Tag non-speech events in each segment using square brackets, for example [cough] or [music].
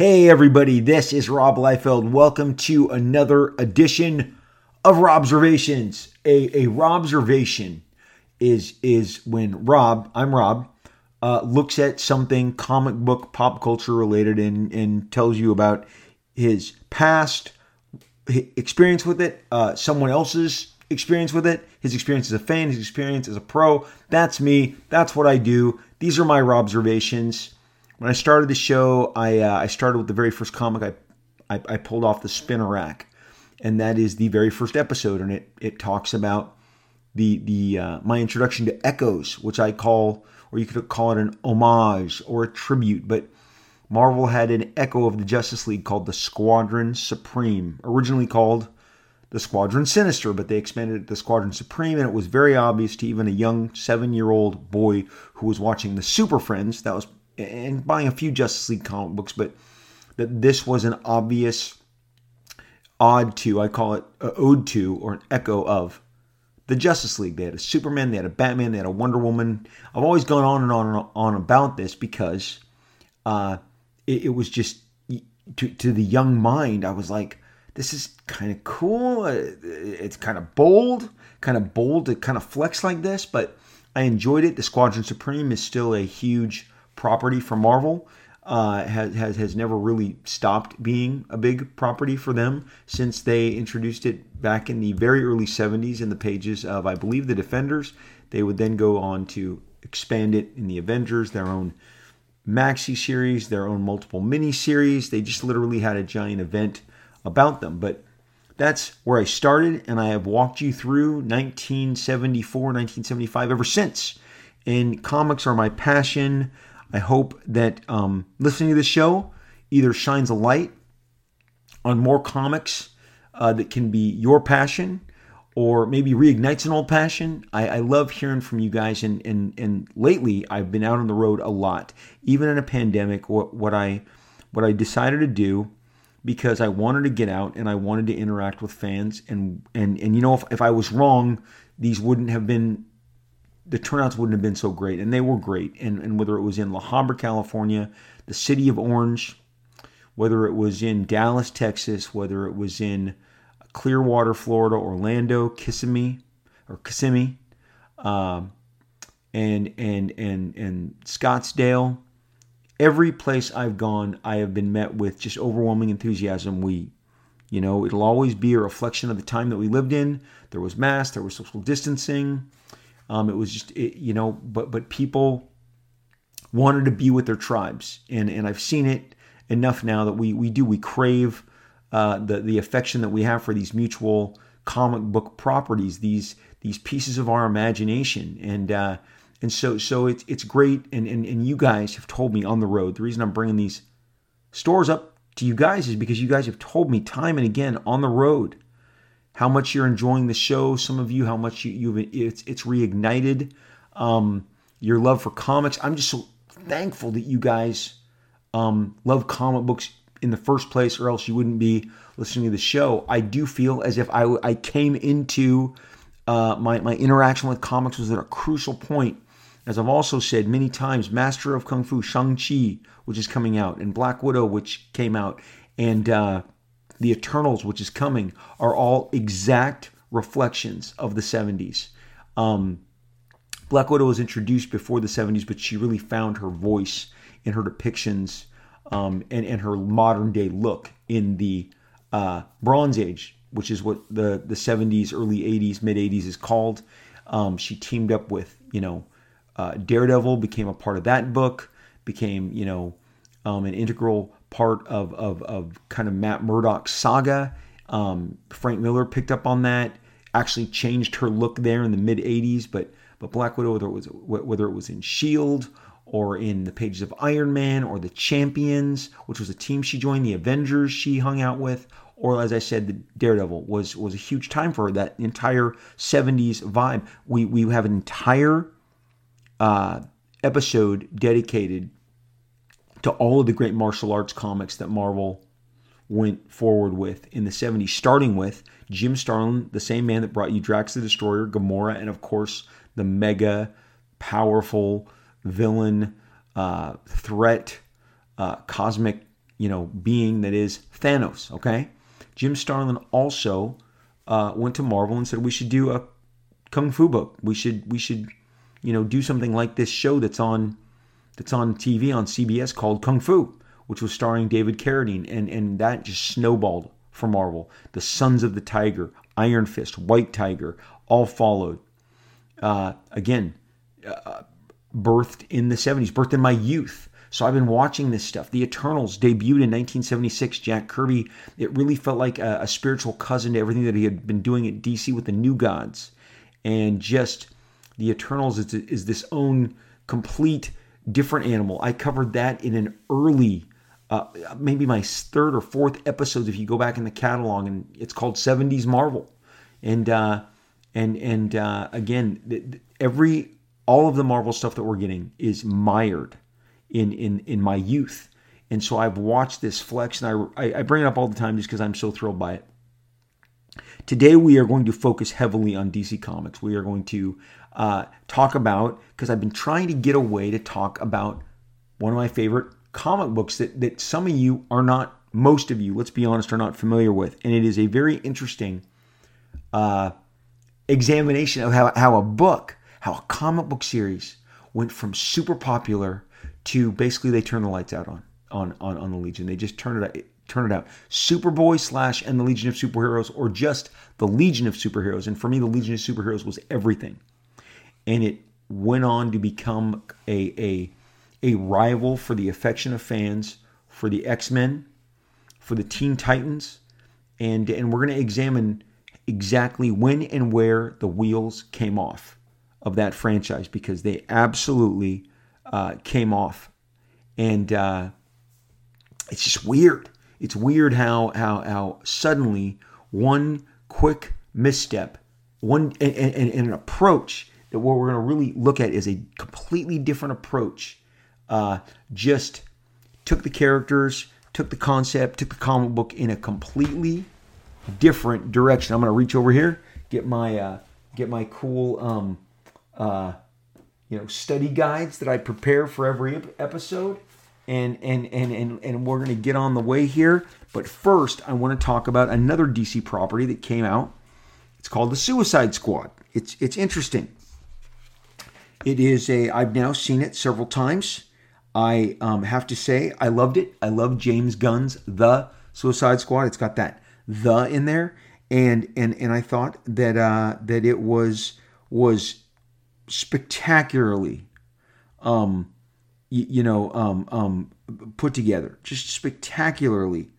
Hey, everybody, this is Rob Liefeld. Welcome to another edition of Robservations. A, a Robservation is, is when Rob, I'm Rob, uh, looks at something comic book, pop culture related and, and tells you about his past experience with it, uh, someone else's experience with it, his experience as a fan, his experience as a pro. That's me. That's what I do. These are my Robservations when I started the show, I uh, I started with the very first comic I, I, I pulled off the spinner rack, and that is the very first episode, and it it talks about the the uh, my introduction to Echoes, which I call, or you could call it an homage or a tribute, but. Marvel had an echo of the Justice League called the Squadron Supreme, originally called the Squadron Sinister, but they expanded it to Squadron Supreme, and it was very obvious to even a young seven year old boy who was watching the Super Friends, that was and buying a few Justice League comic books, but that this was an obvious odd to, I call it an ode to or an echo of the Justice League. They had a Superman, they had a Batman, they had a Wonder Woman. I've always gone on and on and on about this because uh, it, it, was just to, to the young mind, I was like, this is kind of cool. It's kind of bold, kind of bold to kind of flex like this, but I enjoyed it. The Squadron Supreme is still a huge property for Marvel. Uh, has, has has never really stopped being a big property for them since they introduced it back in the very early 70s in the pages of I believe the Defenders. They would then go on to expand it in the Avengers, their own maxi series, their own multiple mini series. They just literally had a giant event about them. But that's where I started, and I have walked you through 1974, 1975 ever since. And comics are my passion. I hope that um, listening to this show either shines a light on more comics uh, that can be your passion or maybe reignites an old passion. I, I love hearing from you guys, and, and, and lately I've been out on the road a lot, even in a pandemic. What, what I what I decided to do because I wanted to get out and I wanted to interact with fans, and and and you know if, if I was wrong, these wouldn't have been the turnouts wouldn't have been so great, and they were great. And, and whether it was in La Habra, California, the city of Orange, whether it was in Dallas, Texas, whether it was in Clearwater, Florida, Orlando, Kissimmee, or Kissimmee, um, and and and and Scottsdale, every place I've gone, I have been met with just overwhelming enthusiasm. We, you know, it'll always be a reflection of the time that we lived in. There was mass, there was social distancing. Um, it was just, it, you know, but but people wanted to be with their tribes, and and I've seen it enough now that we we do we crave uh, the the affection that we have for these mutual comic book properties, these these pieces of our imagination, and uh, and so so it's it's great, and, and and you guys have told me on the road. The reason I'm bringing these stores up to you guys is because you guys have told me time and again on the road how much you're enjoying the show. Some of you, how much you, you've it's it's reignited um, your love for comics. I'm just so thankful that you guys um, love comic books in the first place, or else you wouldn't be listening to the show. I do feel as if I, I came into uh, my my interaction with comics was at a crucial point. As I've also said many times, Master of Kung Fu Shang Chi, which is coming out, and Black Widow, which came out, and uh, the Eternals, which is coming, are all exact reflections of the 70s. Um, Black Widow was introduced before the 70s, but she really found her voice in her depictions um, and, and her modern day look in the uh, Bronze Age, which is what the, the 70s, early 80s, mid 80s is called. Um, she teamed up with, you know, uh, Daredevil, became a part of that book, became, you know, um, an integral part of, of, of kind of Matt Murdock's saga. Um, Frank Miller picked up on that, actually changed her look there in the mid 80s, but but Black Widow, whether it was whether it was in Shield or in the pages of Iron Man or the Champions, which was a team she joined, the Avengers she hung out with, or as I said, the Daredevil was was a huge time for her. That entire 70s vibe. We we have an entire uh, episode dedicated to all of the great martial arts comics that Marvel went forward with in the 70s, starting with Jim Starlin, the same man that brought you Drax the Destroyer, Gamora, and of course the mega powerful villain, uh, threat, uh, cosmic you know, being that is Thanos. Okay, Jim Starlin also uh, went to Marvel and said we should do a kung fu book. We should we should you know do something like this show that's on that's on TV on CBS called Kung Fu, which was starring David Carradine, and and that just snowballed for Marvel. The Sons of the Tiger, Iron Fist, White Tiger, all followed. Uh, again, uh, birthed in the 70s, birthed in my youth. So I've been watching this stuff. The Eternals debuted in 1976. Jack Kirby. It really felt like a, a spiritual cousin to everything that he had been doing at DC with the New Gods, and just the Eternals is, is this own complete different animal. I covered that in an early, uh, maybe my third or fourth episode if you go back in the catalog, and it's called 70s Marvel, and uh, and and uh, again, every all of the Marvel stuff that we're getting is mired in in in my youth. And so I've watched this flex, and I, I bring it up all the time just because I'm so thrilled by it. Today we are going to focus heavily on DC Comics. We are going to uh, talk about because I've been trying to get a way to talk about one of my favorite comic books that that some of you are not, most of you, let's be honest, are not familiar with, and it is a very interesting uh, examination of how how a book, how a comic book series went from super popular to basically they turn the lights out on on on, on the Legion. They just turn it turn it out. Superboy slash and the Legion of Superheroes, or just the Legion of Superheroes. And for me, the Legion of Superheroes was everything, and it went on to become a a a rival for the affection of fans for the X Men, for the Teen Titans, and and we're going to examine exactly when and where the wheels came off of that franchise because they absolutely uh, came off, and uh, it's just weird. It's weird how how how suddenly one quick misstep, one and, and, and an approach that what we're going to really look at is a completely different approach. Uh, just took the characters, took the concept, took the comic book in a completely different direction. I'm going to reach over here, get my uh, get my cool um, uh, you know study guides that I prepare for every episode, and and and and and we're going to get on the way here. But first, I want to talk about another DC property that came out. It's called the Suicide Squad. It's it's interesting. It is a. I've now seen it several times. I um, have to say I loved it. I love James Gunn's The Suicide Squad. It's got that the in there, and and and I thought that uh, that it was was spectacularly, um, you, you know, um, um, put together, just spectacularly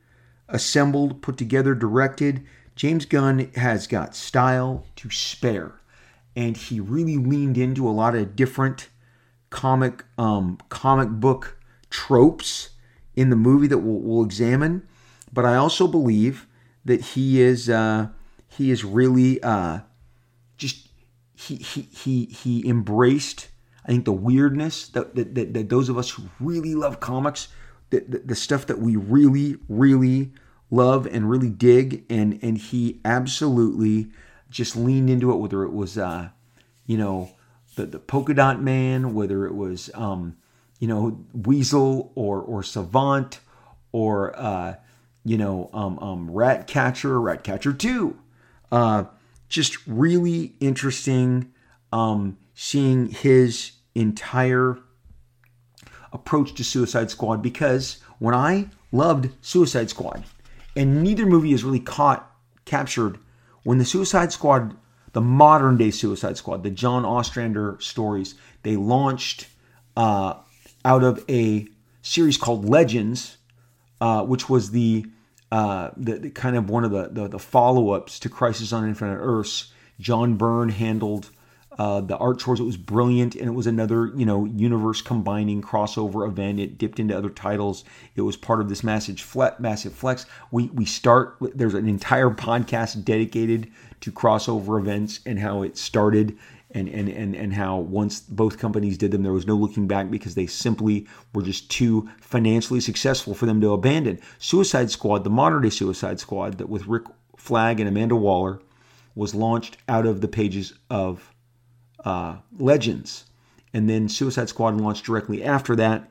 assembled, put together, directed. James Gunn has got style to spare, and he really leaned into a lot of different comic um, comic book tropes in the movie that we'll, we'll examine. But I also believe that he is uh, he is really uh, just he he he he embraced I think the weirdness that that, that, that those of us who really love comics the, the, the stuff that we really really love and really dig and and he absolutely just leaned into it whether it was uh, you know the the polka dot man whether it was um, you know weasel or or savant or uh, you know, um, um, Ratcatcher, Ratcatcher 2. Uh, just really interesting um, seeing his entire approach to Suicide Squad because when I loved Suicide Squad, and neither movie is really caught, captured, when the Suicide Squad, the modern day Suicide Squad, the John Ostrander stories, they launched uh, out of a series called Legends uh, which was the, uh, the, the, kind of one of the, the, the follow ups to Crisis on Infinite Earths. John Byrne handled uh, the art chores. It was brilliant, and it was another you know universe combining crossover event. It dipped into other titles. It was part of this massive flex. Massive flex. We we start. There's an entire podcast dedicated to crossover events and how it started and, and, and, and how once both companies did them, there was no looking back because they simply were just too financially successful for them to abandon. Suicide Squad, the modern day Suicide Squad, that with Rick Flag and Amanda Waller, was launched out of the pages of uh, Legends. And then Suicide Squad launched directly after that.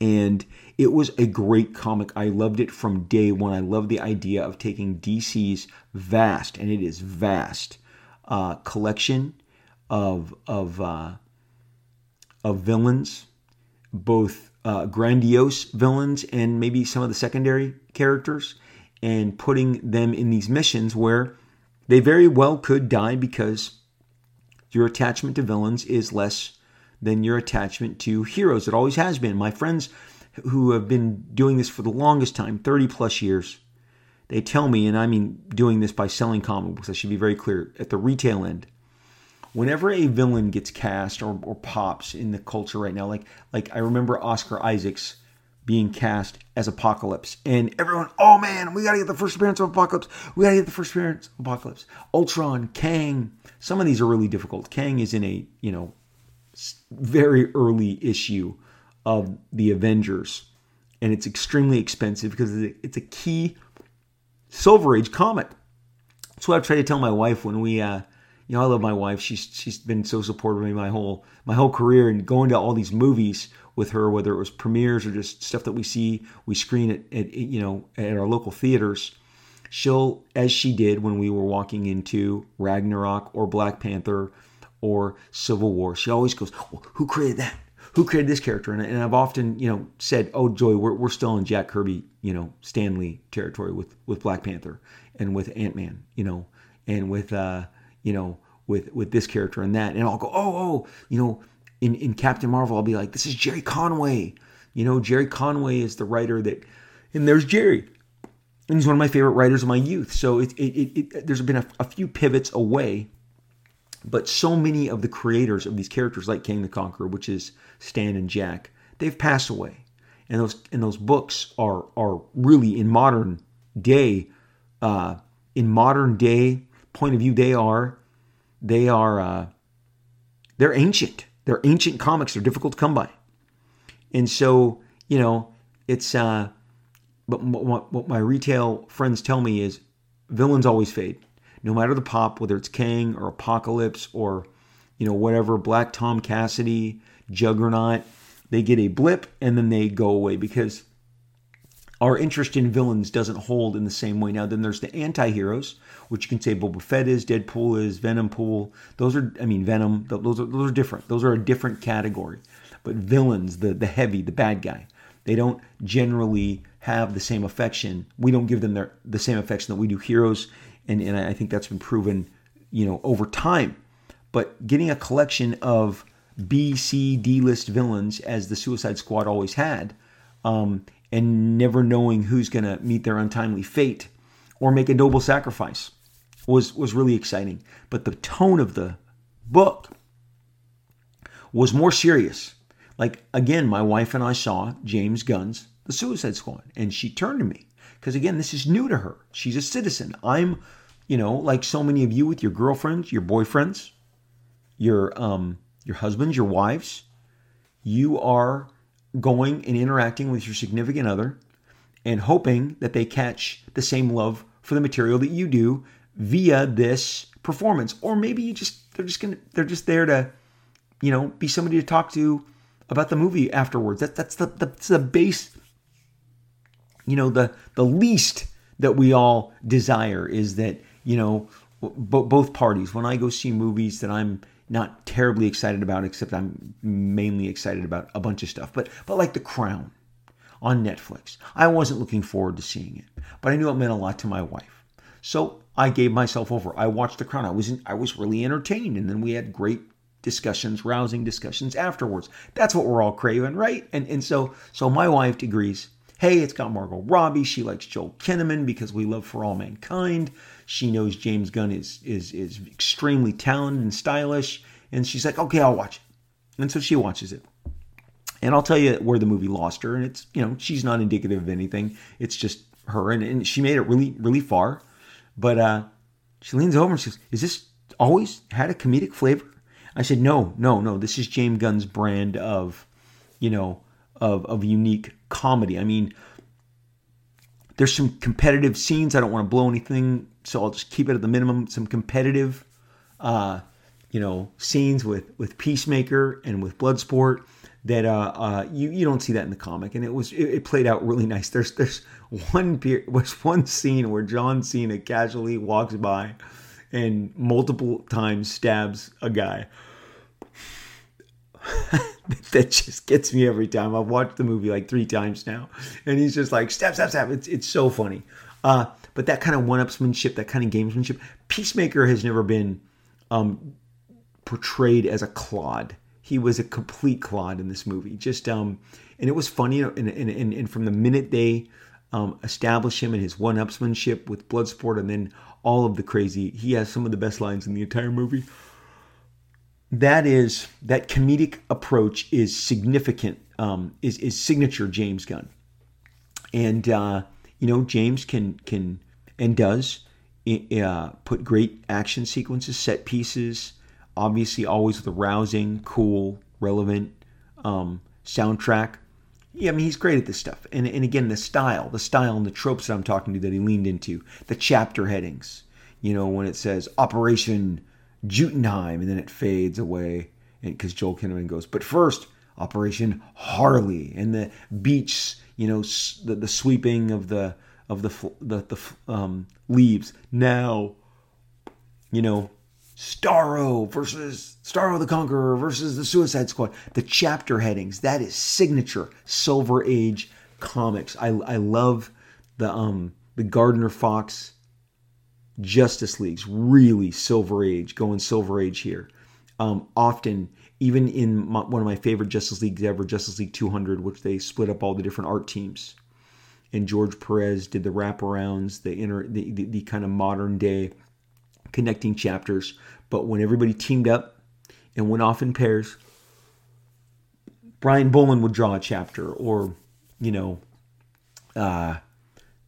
And it was a great comic. I loved it from day one. I love the idea of taking DC's vast, and it is vast, uh, collection of of uh, of villains, both uh, grandiose villains and maybe some of the secondary characters, and putting them in these missions where they very well could die because your attachment to villains is less than your attachment to heroes. It always has been. My friends who have been doing this for the longest time 30 plus years they tell me, and I mean doing this by selling comic books, I should be very clear, at the retail end, whenever a villain gets cast or, or pops in the culture right now, like like I remember Oscar Isaacs being cast as Apocalypse, and everyone, oh man, we gotta get the first appearance of Apocalypse. We gotta get the first appearance of Apocalypse. Ultron, Kang. Some of these are really difficult. Kang is in a you know very early issue of the Avengers, and it's extremely expensive because it's a key Silver Age comic. That's what I've tried to tell my wife when we, uh, you know, I love my wife. She's she's been so supportive of me my whole my whole career, and going to all these movies with her, whether it was premieres or just stuff that we see, we screen at, at you know at our local theaters. She'll, as she did when we were walking into Ragnarok or Black Panther or Civil War, she always goes, well, "Who created that? Who created this character?" And, and I've often, you know, said, "Oh, Joy, we're, we're still in Jack Kirby, you know, Stan Lee territory with with Black Panther and with Ant Man, you know, and with uh, you know, with with this character and that." And I'll go, "Oh, oh, you know." in, in Captain Marvel, I'll be like, this is Gerry Conway. You know, Gerry Conway is the writer that, and there's Gerry. And he's one of my favorite writers of my youth. So it, it, it, there's been a, a, few pivots away, but so many of the creators of these characters, like Kang the Conqueror, which is Stan and Jack, they've passed away. And those and those books are are really in modern day, uh, in modern day point of view, they are they are uh, they're ancient they're ancient comics. They're difficult to come by. And so, you know, it's, uh, but what, my retail friends tell me is villains always fade. No matter the pop, whether it's Kang or Apocalypse or, you know, whatever, Black Tom Cassidy, Juggernaut, they get a blip and then they go away because our interest in villains doesn't hold in the same way. Now, then there's the anti heroes, which you can say Boba Fett is, Deadpool is, Venom Pool. Those are, I mean, Venom. Those are those are different. Those are a different category. But villains, the the heavy, the bad guy, they don't generally have the same affection. We don't give them their the same affection that we do heroes, and and I think that's been proven, you know, over time. But getting a collection of B, C, D list villains, as the Suicide Squad always had, um, and never knowing who's going to meet their untimely fate or make a noble sacrifice was was really exciting. But the tone of the book was more serious. Like again, my wife and I saw James Gunn's The Suicide Squad, and she turned to me because again, this is new to her. She's a citizen. I'm, you know, like so many of you with your girlfriends, your boyfriends, your um, your husbands, your wives. You are going and interacting with your significant other and hoping that they catch the same love for the material that you do via this performance or maybe you just they're just gonna they're just there to you know be somebody to talk to about the movie afterwards that that's the that's the base you know the the least that we all desire is that you know both parties when i go see movies that i'm not terribly excited about except i'm mainly excited about a bunch of stuff but but like the crown on netflix i wasn't looking forward to seeing it but i knew it meant a lot to my wife so I gave myself over. I watched The Crown. I was in, I was really entertained, and then we had great discussions, rousing discussions afterwards. That's what we're all craving, right? And and so so my wife agrees. Hey, it's got Margot Robbie. She likes Joel Kinnaman because we love For All Mankind. She knows James Gunn is is is extremely talented and stylish, and she's like, okay, I'll watch it. And so she watches it. And I'll tell you where the movie lost her, and it's you know she's not indicative of anything. It's just her, and, and she made it really really far. But uh, she leans over and says, Is this always had a comedic flavor? I said, No, no, no. This is James Gunn's brand of, you know, of, of unique comedy. I mean, there's some competitive scenes. I don't want to blow anything, so I'll just keep it at the minimum. Some competitive, uh, you know, scenes with with Peacemaker and with Bloodsport that uh, uh, you you don't see that in the comic, and it was it, it played out really [laughs] nice. There's there's one was one scene where John Cena casually walks by and multiple times stabs a guy. [laughs] that just gets me every time. I've watched the movie like three times now, and he's just like stab, stab, stab. It's it's so funny. Uh, but that kind of one-upsmanship, that kind of gamesmanship, Peacemaker has never been um, portrayed as a clod. He was a complete clod in this movie. Just um, and it was funny. And, and, and, and from the minute they um, establish him and his one-upsmanship with Bloodsport, and then all of the crazy, he has some of the best lines in the entire movie that is that comedic approach is significant um, is is signature James Gunn, and uh, you know James can can and does uh, put great action sequences, set pieces, obviously always with a rousing, cool, relevant um, soundtrack. Yeah, I mean he's great at this stuff, and and again the style, the style and the tropes that I'm talking to that he leaned into, the chapter headings. You know when it says Operation Jotunheim, and then it fades away because Joel Kinnaman goes, but first, Operation Harley, and the beach, you know, the, the sweeping of the of the the, the um, leaves. Now, you know, Starro versus Starro the Conqueror versus the Suicide Squad. The chapter headings that is signature Silver Age comics. I I love the um the Gardner Fox Justice Leagues, really Silver Age, going Silver Age here. Um, often, even in my, one of my favorite Justice Leagues ever, Justice League 200, which they split up all the different art teams. And George Perez did the wraparounds, the inner, the, the, the kind of modern day connecting chapters. But when everybody teamed up and went off in pairs, Brian Bolland would draw a chapter, or you know, uh,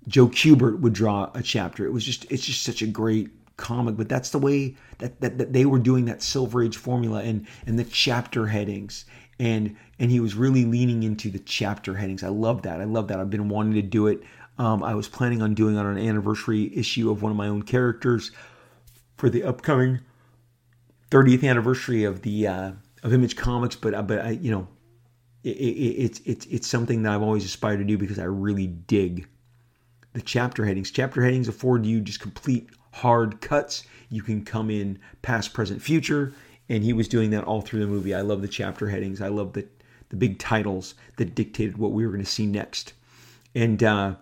Joe Kubert would draw a chapter. It was just it's just such a great comic, but that's the way that, that, that they were doing that Silver Age formula and and the chapter headings and and he was really leaning into the chapter headings. I love that. I love that. I've been wanting to do it. Um, I was planning on doing it on an anniversary issue of one of my own characters for the upcoming 30th anniversary of the uh, of Image Comics, but uh, but I, you know, it, it, it's it's it's something that I've always aspired to do because I really dig the chapter headings. Chapter headings afford you just complete hard cuts. You can come in past, present, future, and he was doing that all through the movie. I love the chapter headings. I love the the big titles that dictated what we were going to see next, and uh,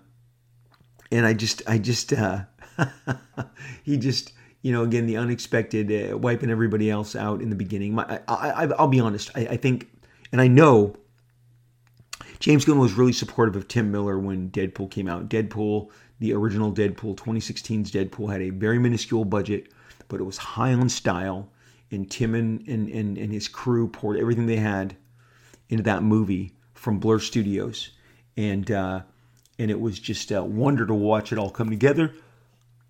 and I just I just uh, [laughs] he just you know again the unexpected uh, wiping everybody else out in the beginning. My, I, I, will be honest. I, I think and I know James Gunn was really supportive of Tim Miller when Deadpool came out. Deadpool, the original Deadpool, 2016's Deadpool, had a very minuscule budget, but it was high on style. And Tim and, and, and, and his crew poured everything they had into that movie from Blur Studios. And, uh, and it was just a wonder to watch it all come together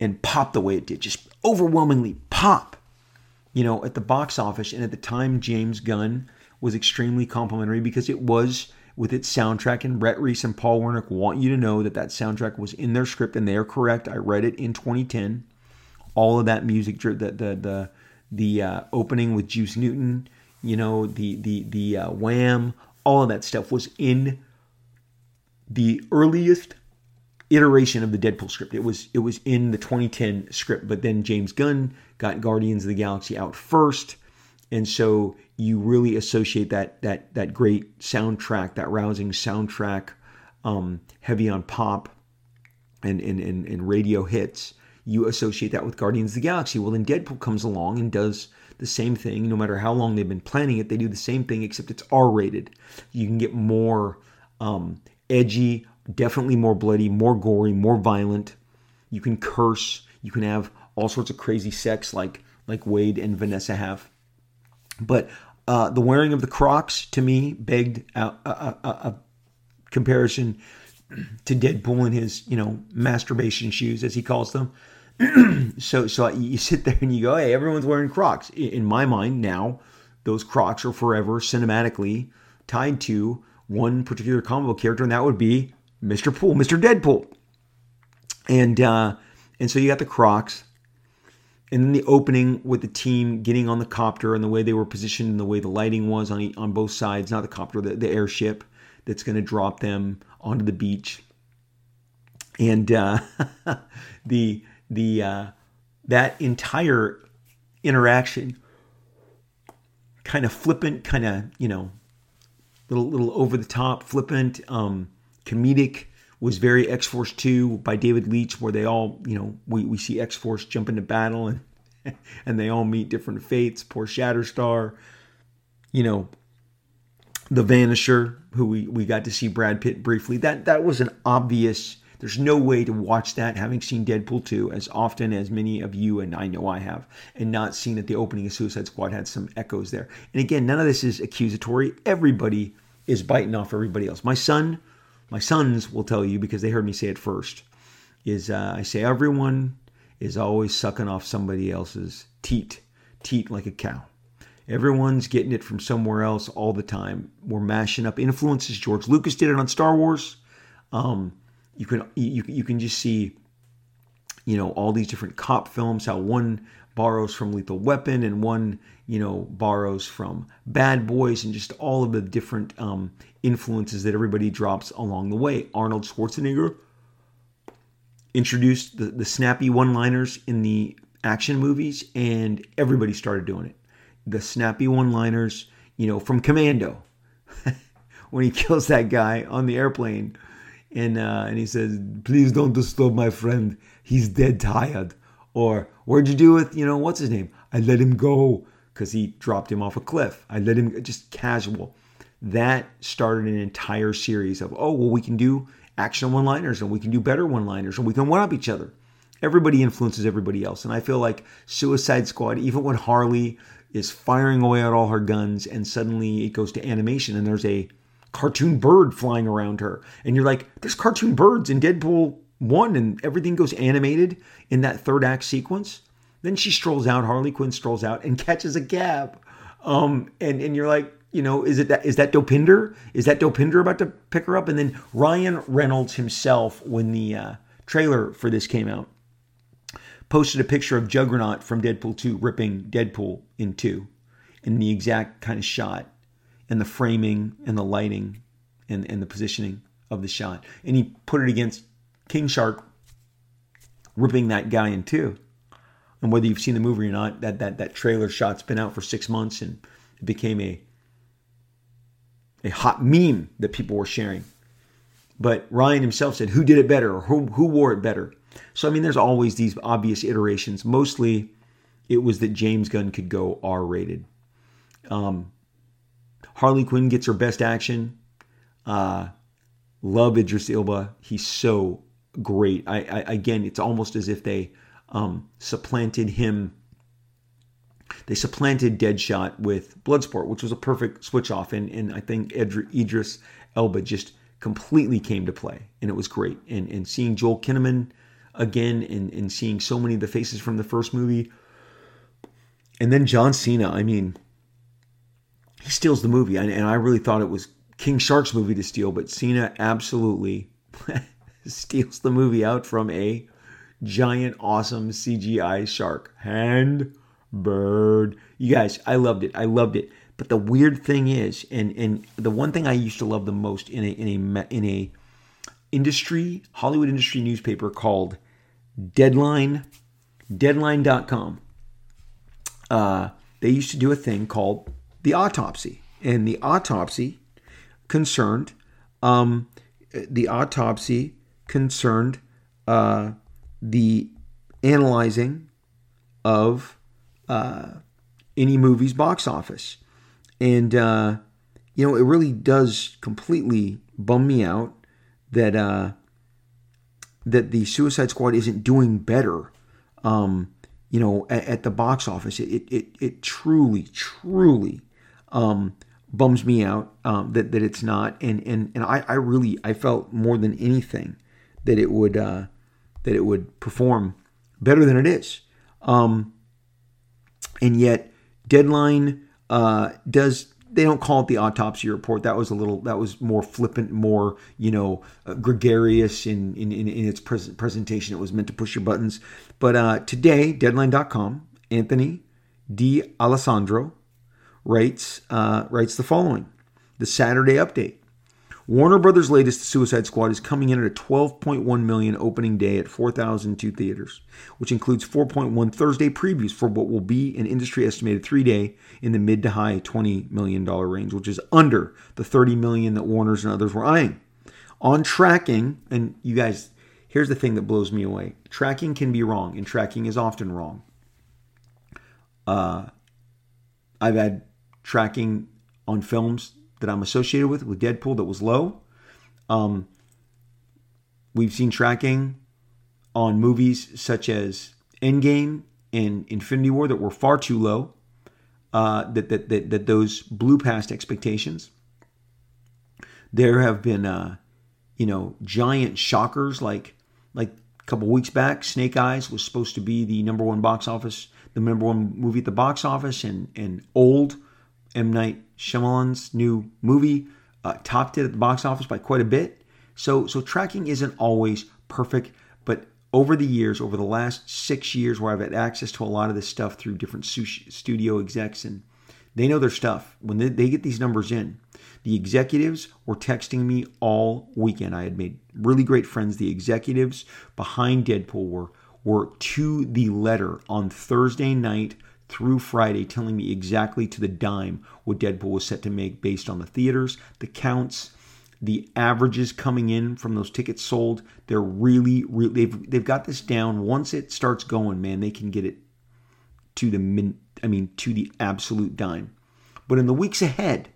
and pop the way it did. Just overwhelmingly pop, you know, at the box office. And at the time, James Gunn was extremely complimentary because it was with its soundtrack. And Rhett Reese and Paul Wernick want you to know that that soundtrack was in their script, and they are correct. I read it in 2010. All of that music, the the the the uh, opening with Juice Newton, you know, the the the uh, Wham, all of that stuff was in the earliest iteration of the Deadpool script. It was it was in the 2010 script, but then James Gunn got Guardians of the Galaxy out first, and so you really associate that that that great soundtrack, that rousing soundtrack, um, heavy on pop and, and, and, and radio hits. You associate that with Guardians of the Galaxy. Well, then Deadpool comes along and does the same thing. No matter how long they've been planning it, they do the same thing, except it's R rated. You can get more um, edgy, definitely more bloody, more gory, more violent. You can curse. You can have all sorts of crazy sex like like Wade and Vanessa have. But uh, the wearing of the Crocs to me begged a, a, a, a comparison to Deadpool in his, you know, masturbation shoes, as he calls them. [clears throat] so, so you sit there and you go, "Hey, everyone's wearing Crocs." In my mind, now those Crocs are forever cinematically tied to one particular comic book character, and that would be Mr. Pool, Mr. Deadpool. And uh, and so you got the Crocs, and then the opening with the team getting on the copter and the way they were positioned and the way the lighting was on on both sides, not the copter, the, the airship that's going to drop them onto the beach, and uh, [laughs] the the uh, that entire interaction, kind of flippant, kind of you know, little little over the top, flippant, um, comedic was very X Force 2 by David Leitch, where they all, you know, we, we see X Force jump into battle and [laughs] and they all meet different fates. Poor Shatterstar, you know, the Vanisher, who we, we got to see Brad Pitt briefly. That that was an obvious. There's no way to watch that, having seen Deadpool 2 as often as many of you and I know I have, and not seen that the opening of Suicide Squad had some echoes there. And again, none of this is accusatory. Everybody is biting off everybody else. My son my sons will tell you because they heard me say it first is uh, I say everyone is always sucking off somebody else's teat, teat like a cow. Everyone's getting it from somewhere else all the time. We're mashing up influences. George Lucas did it on Star Wars. Um, you can you, you can just see, you know, all these different cop films. How one borrows from Lethal Weapon and one, you know, borrows from Bad Boys and just all of the different um, influences that everybody drops along the way. Arnold Schwarzenegger introduced the, the snappy one liners in the action movies, and everybody started doing it. The snappy one liners, you know, from Commando, [laughs] when he kills that guy on the airplane. And, uh, and he says, Please don't disturb my friend. He's dead tired. Or, Where'd you do with, you know, what's his name? I let him go because he dropped him off a cliff. I let him just casual that started an entire series of, oh, well, we can do action one liners and we can do better one liners and we can one up each other. Everybody influences everybody else. And I feel like Suicide Squad, even when Harley is firing away at all her guns and suddenly it goes to animation and there's a cartoon bird flying around her. And you're like, there's cartoon birds in Deadpool 1 and everything goes animated in that third act sequence. Then she strolls out, Harley Quinn strolls out and [laughs] catches a cab. Um, and, and you're like, you know, is it that is that Dopinder? Is that Dopinder about to pick her up? And then Ryan Reynolds himself, when the uh, trailer for this came out, posted a picture of Juggernaut from Deadpool 2 ripping Deadpool in two, in the exact kind of shot, and the framing and the lighting, and and the positioning of the shot, and he put it against King Shark ripping that guy in two. And whether you've seen the movie or not, that that that trailer shot's been out for six months and it became a a hot meme that people were sharing. But Ryan himself said, who did it better or who, who wore it better? So, I mean, there's always these obvious iterations. Mostly it was that James Gunn could go R rated. Um, Harley Quinn gets her best action. Uh, love Idris Elba. He's so great. I, I again, it's almost as if they um, supplanted him they supplanted Deadshot with Bloodsport, which was a perfect switch off, and, and I think Idris Elba just completely came to play, and it was great. And, and seeing Joel Kinnaman again, and, and seeing so many of the faces from the first movie, and then John Cena, I mean, he steals the movie, and, and I really thought it was King Shark's movie to steal, but Cena absolutely [laughs] [laughs] steals the movie out from a giant, awesome CGI shark. Hand bird. You guys, I loved it. I loved it. But the weird thing is, and and the one thing I used to love the most in a in a in a industry Hollywood industry newspaper called Deadline, Deadline.com. Uh, they used to do a thing called the autopsy, and the autopsy concerned um, the autopsy concerned uh, the analyzing of uh, any movie's box office. And, uh, you know, it really does completely bum me out that uh, that the Suicide Squad isn't doing better, um, you know, at, at, the box office. It, it, it truly, truly um, bums me out um, that, that it's not. And, and, and I, I really, I felt more than anything that it would, uh, that it would perform better than it is. Um, and yet Deadline uh, does they don't call it the autopsy report. That was a little, that was more flippant, more, you know, uh, gregarious in, in, in, in its pres- presentation. It was meant to push your buttons. But uh, today, deadline.com, Anthony D'Alessandro writes, uh, writes the following The Saturday update. Warner Brothers' latest Suicide Squad is coming in at a 12.1 million opening day at 4,002 theaters, which includes 4.1 Thursday previews for what will be an industry estimated three day in the mid to high 20 million dollar range, which is under the 30 million that Warner's and others were eyeing. On tracking, and you guys, here's the thing that blows me away: tracking can be wrong, and tracking is often wrong. Uh, I've had tracking on films that I'm associated with with Deadpool that was low. Um, we've seen tracking on movies such as Endgame and Infinity War that were far too low. Uh, that, that that that those blew past expectations. There have been, uh, you know, giant shockers like like a couple weeks back. Snake Eyes was supposed to be the number one box office, the number one movie at the box office, and and old M Night Shyamalan's new movie uh, topped it at the box office by quite a bit. So so tracking isn't always perfect, but over the years, over the last six years, where I've had access to a lot of this stuff through different studio execs, and they know their stuff. When they, they get these numbers in, the executives were texting me all weekend. I had made really great friends. The executives behind Deadpool were were to the letter on Thursday night through Friday telling me exactly to the dime what Deadpool was set to make based on the theaters, the counts, the averages coming in from those tickets sold. They're really, really they've they've got this down. Once it starts going, man, they can get it to the min, I mean to the absolute dime. But in the weeks ahead,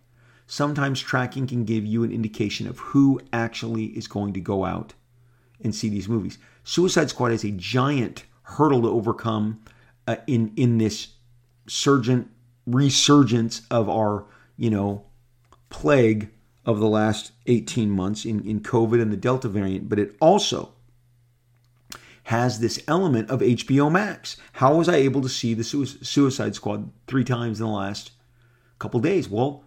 sometimes tracking can give you an indication of who actually is going to go out and see these movies. Suicide Squad is a giant hurdle to overcome uh, in in this surgent resurgence of our, you know, plague of the last 18 months in, in COVID and the Delta variant, but it also has this element of HBO Max. How was I able to see the Suicide Squad three times in the last couple days? Well,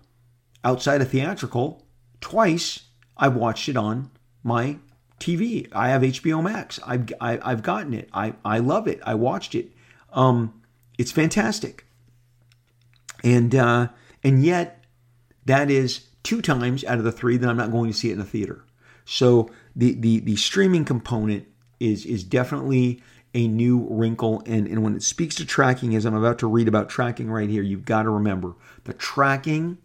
outside of theatrical, twice I've watched it on my TV. I have HBO Max. I've I, have i have gotten it. I I love it. I watched it. Um, it's fantastic. And uh, and yet that is two times out of the three that I'm not going to see it in a theater. So the the the streaming component is is definitely a new wrinkle. And, and when it speaks to tracking as i'm about to read about tracking right here you've got to remember the tracking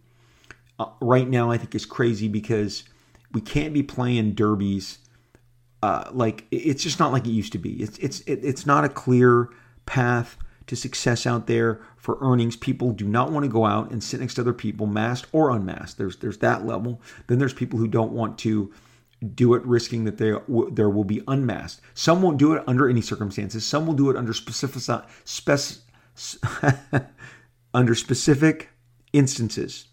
uh, right now i think is crazy because we can't be playing derbies uh, like it's just not like it used to be. It's it's it, it's not a clear path to success out there for earnings. People do not want to go out and sit next to other people, masked or unmasked. There's there's that level. Then there's people who don't want to do it risking that there there will be unmasked. Some won't do it under any circumstances. Some will do it under specific spec, [laughs] under specific instances.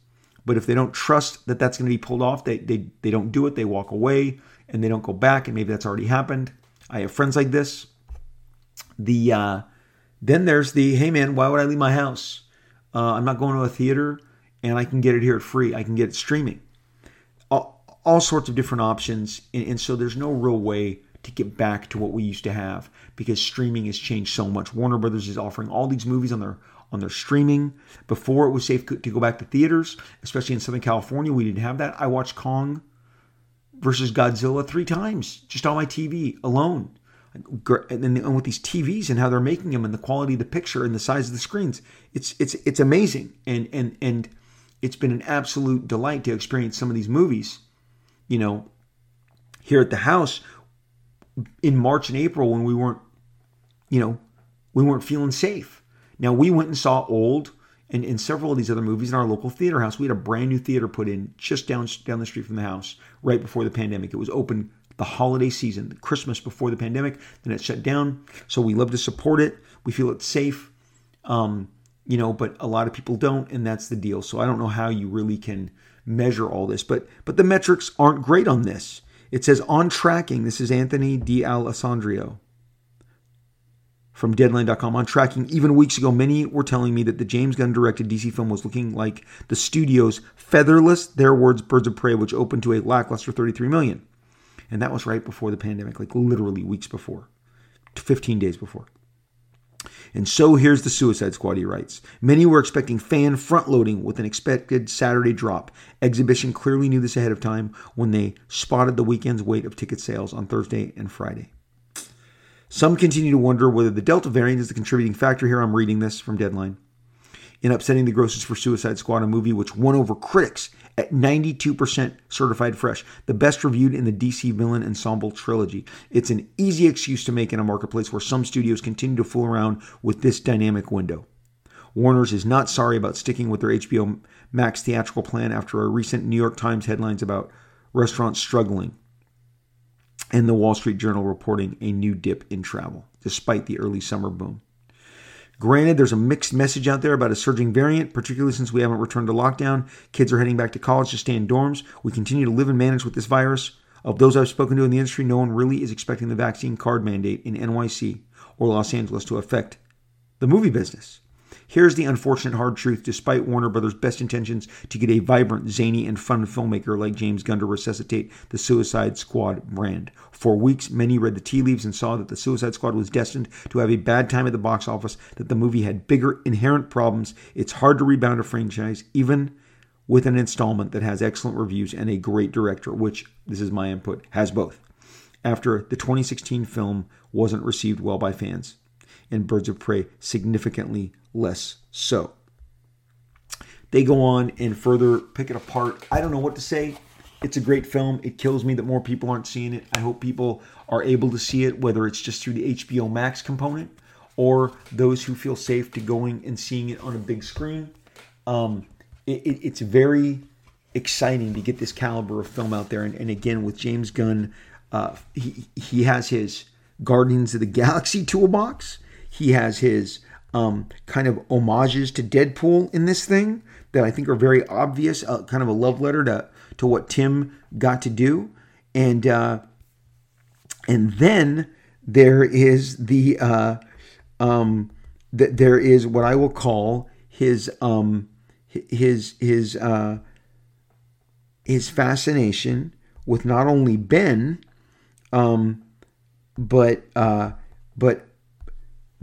But if they don't trust that that's going to be pulled off, they, they they don't do it. They walk away and they don't go back. And maybe that's already happened. I have friends like this. The uh, then there's the hey man, why would I leave my house? Uh, I'm not going to a theater and I can get it here free. I can get it streaming. All, all sorts of different options. And, and, so there's no real way to get back to what we used to have because streaming has changed so much. Warner Brothers is offering all these movies on their on their streaming. Before it was safe to go back to theaters, especially in Southern California, we didn't have that. I watched Kong versus Godzilla three times just on my TV alone and, with these TVs and how they're making them and the quality of the picture and the size of the screens, it's it's it's amazing. And and and it's been an absolute delight to experience some of these movies. You know, here at the house in March and April when we weren't, you know, we weren't feeling safe. Now we went and saw Old and, and several of these other movies in our local theater house. We had a brand new theater put in just down down the street from the house right before the pandemic. It was open the holiday season, Christmas before the pandemic. Then it shut down. So we love to support it. We feel it's safe, um, you know, but a lot of people don't, and that's the deal. So I don't know how you really can measure all this, but but the metrics aren't great on this. It says on tracking. This is Anthony D'Alessandro from Deadline.com. On tracking, even weeks ago, many were telling me that the James Gunn directed DC film was looking like the studio's Featherless, their words, Birds of Prey, which opened to a lackluster 33 million. And that was right before the pandemic, like literally weeks before, 15 days before. And so here's the Suicide Squad, he writes. Many were expecting fan front loading with an expected Saturday drop. Exhibition clearly knew this ahead of time when they spotted the weekend's weight of ticket sales on Thursday and Friday. Some continue to wonder whether the Delta variant is the contributing factor here. I'm reading this from Deadline. In upsetting the grosses for Suicide Squad, a movie which won over critics at 92% certified fresh, the best reviewed in the DC villain ensemble trilogy. It's an easy excuse to make in a marketplace where some studios continue to fool around with this dynamic window. Warner's is not sorry about sticking with their HBO Max theatrical plan after a recent New York Times headlines about restaurants struggling and the Wall Street Journal reporting a new dip in travel, despite the early summer boom. Granted, there's a mixed message out there about a surging variant, particularly since we haven't returned to lockdown. Kids are heading back to college to stay in dorms. We continue to live and manage with this virus. Of those I've spoken to in the industry, no one really is expecting the vaccine card mandate in NYC or Los Angeles to affect the movie business. Here's the unfortunate hard truth despite Warner Brothers' best intentions to get a vibrant, zany, and fun filmmaker like James Gunn to resuscitate the Suicide Squad brand. For weeks, many read the tea leaves and saw that the Suicide Squad was destined to have a bad time at the box office, that the movie had bigger inherent problems. It's hard to rebound a franchise, even with an installment that has excellent reviews and a great director, which, this is my input, has both. After the 2016 film wasn't received well by fans, and Birds of Prey significantly less so. They go on and further pick it apart. I don't know what to say. It's a great film. It kills me that more people aren't seeing it. I hope people are able to see it, whether it's just through the HBO Max component or those who feel safe to going and seeing it on a big screen. Um, it, it, it's very exciting to get this caliber of film out there. And, and again, with James Gunn, uh, he, he has his Guardians of the Galaxy [laughs] toolbox. He has his um, kind of homages to Deadpool in this thing that I think are very obvious, uh, kind of a love letter to to what Tim got to do, and uh, and then there is the uh, um, th- there is what I will call his um, his his uh, his fascination with not only Ben, um, but uh, but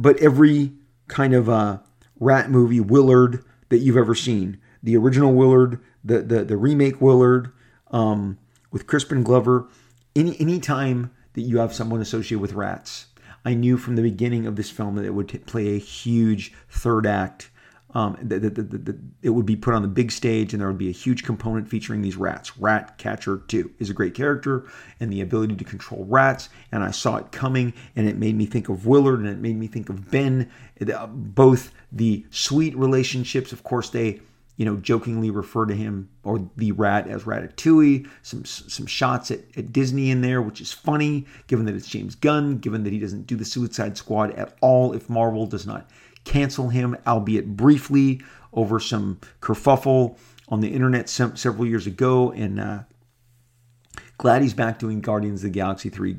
but every kind of uh, rat movie Willard that you've ever seen. The original Willard, the the, the remake Willard, um, with Crispin Glover. Any any time that you have someone associated with rats, I knew from the beginning of this film that it would t- play a huge third act um, it would be put on the big stage and there would be a huge component featuring these rats. Rat Catcher 2 is a great character and the ability to control rats. And I saw it coming and it made me think of Willard and it made me think of Ben. Uh, both the sweet relationships, of course, they you know, jokingly refer to him or the rat as Ratatouille. Some some shots at, at Disney in there, which is funny, given that it's James Gunn, given that he doesn't do the Suicide Squad at all. If Marvel does not cancel him, albeit briefly, over some kerfuffle on the internet some, several years ago. And uh, glad he's back doing Guardians of the Galaxy 3.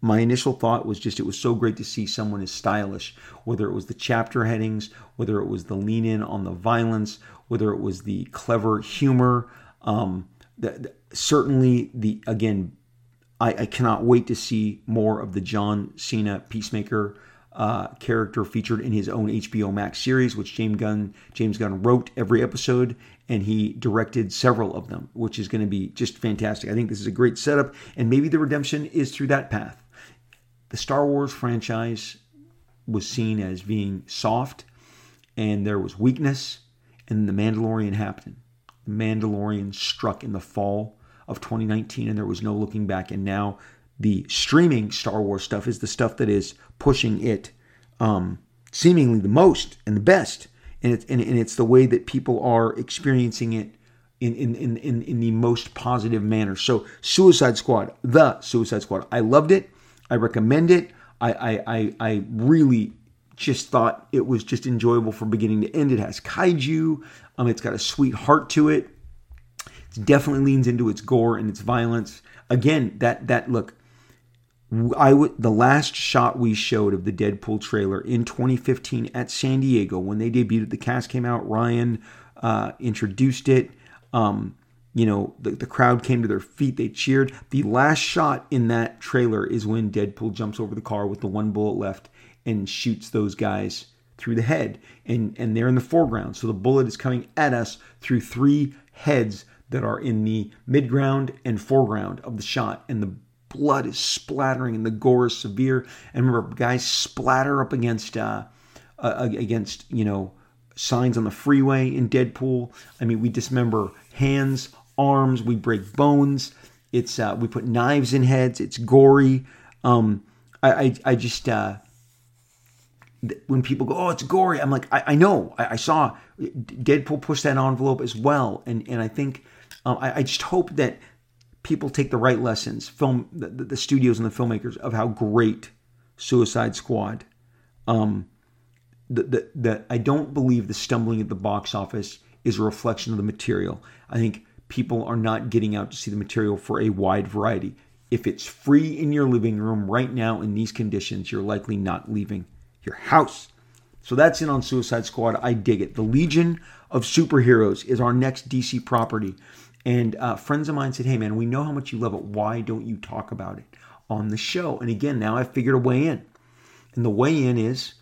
My initial thought was just it was so great to see someone as stylish, whether it was the chapter headings, whether it was the lean in on the violence, whether it was the clever humor. Um, the, the, certainly, the again, I, I, cannot wait to see more of the John Cena Peacemaker uh, character featured in his own HBO Max series, which James Gunn James Gunn wrote every episode and he directed several of them, which is going to be just fantastic. I think this is a great setup, and maybe the redemption is through that path. The Star Wars franchise was seen as being soft, and there was weakness, and the Mandalorian happened. The Mandalorian struck in the fall of 2019, and there was no looking back. And now the streaming Star Wars stuff is the stuff that is pushing it um, seemingly the most and the best. And it's, and, and it's the way that people are experiencing it in, in, in, in, in the most positive manner. So, Suicide Squad, the Suicide Squad, I loved it. I recommend it. I, I, I, I really just thought it was just enjoyable from beginning to end. It has kaiju. Um, it's got a sweet heart to it. It definitely leans into its gore and its violence. Again, that that look, I would the last shot we showed of the Deadpool trailer in 2015 at San Diego when they debuted. The cast came out. Ryan uh, introduced it. Um, you know, the, the crowd came to their feet. They cheered. The last shot in that trailer is when Deadpool jumps over the car with the one bullet left and shoots those guys through the head. And, and they're in the foreground. So the bullet is coming at us through three heads that are in the midground and foreground of the shot. And the blood is splattering and the gore is severe. And remember, guys splatter up against uh, uh, against you know signs on the freeway in Deadpool. I mean, we dismember hands, arms, we break bones. It's uh, we put knives in heads. It's gory. Um, I, I, I just uh, when people go, oh, it's gory. I'm like, I, I know. I, I, saw Deadpool push that envelope as well, and and I think um, I, I just hope that people take the right lessons, film the, the studios and the filmmakers of how great Suicide Squad. Um, that that I don't believe the stumbling at the box office is a reflection of the material. I think people are not getting out to see the material for a wide variety. If it's free in your living room right now in these conditions, you're likely not leaving your house. So that's in on Suicide Squad. I dig it. The Legion of Superheroes is our next DC property. And uh, friends of mine said, hey, man, we know how much you love it. Why don't you talk about it on the show? And again, now I've figured a way in. And the way in is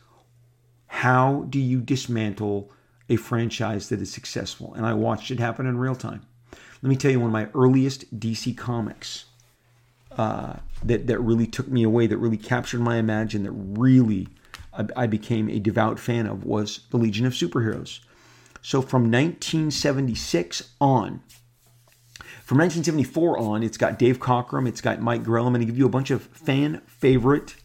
how do you dismantle a franchise that is successful? And I watched it happen in real time. Let me tell you one of my earliest DC comics uh, that, that really took me away, that really captured my imagination, that really I, I became a devout fan of was The Legion of Superheroes. So from 1976 on, from 1974 on, it's got Dave Cockrum, it's got Mike Grell. I'm going to give you a bunch of fan favorite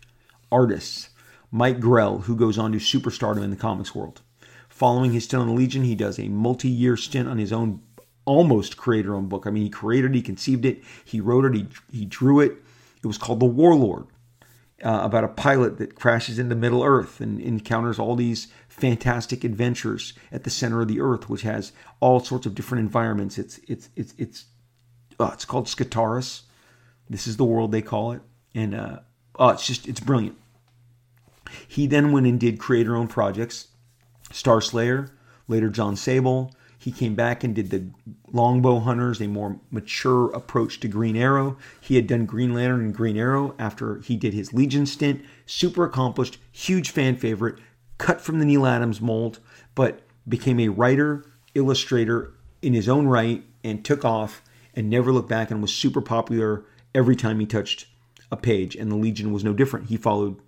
artists. Mike Grell, who goes on to superstardom in the comics world. Following his stint on the Legion, he does a multi year stint on his own almost creator owned book. I mean, he created it, he conceived it, he wrote it, he, he drew it. It was called The Warlord, uh, about a pilot that crashes into Middle Earth and encounters all these fantastic adventures at the center of the Earth, which has all sorts of different environments. It's it's it's it's uh, it's called Skartaris. This is the world they call it, and uh, oh, it's just it's brilliant. He then went and did creator-owned projects, Star Slayer, later Jon Sable. He came back and did the Longbow Hunters, a more mature approach to Green Arrow. He had done Green Lantern and Green Arrow after he did his Legion stint. Super accomplished, huge fan favorite, cut from the Neal Adams mold, but became a writer, illustrator in his own right, and took off and never looked back and was super popular every time he touched a page. And the Legion was no different. He followed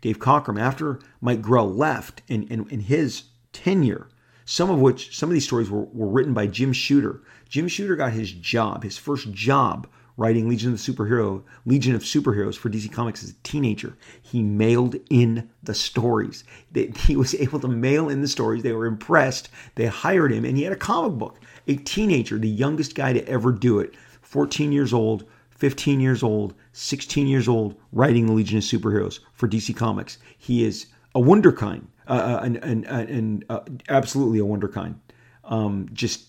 Dave Cockrum after Mike Grell left and in, in, in, his tenure, some of which, some of these stories were, were written by Jim Shooter. Jim Shooter got his job, his first job writing Legion of the Superhero, Legion of Superheroes for DC Comics as a teenager. He mailed in the stories. [laughs] He was able to mail in the stories. They were impressed. They hired him, and he had a comic book a teenager, the youngest guy to ever do it, 14 years old, 15 years old, 16 years old, writing the Legion of Superheroes for DC Comics. He is a wonderkind, uh, uh and, and, and uh, absolutely a wonderkind. Um, just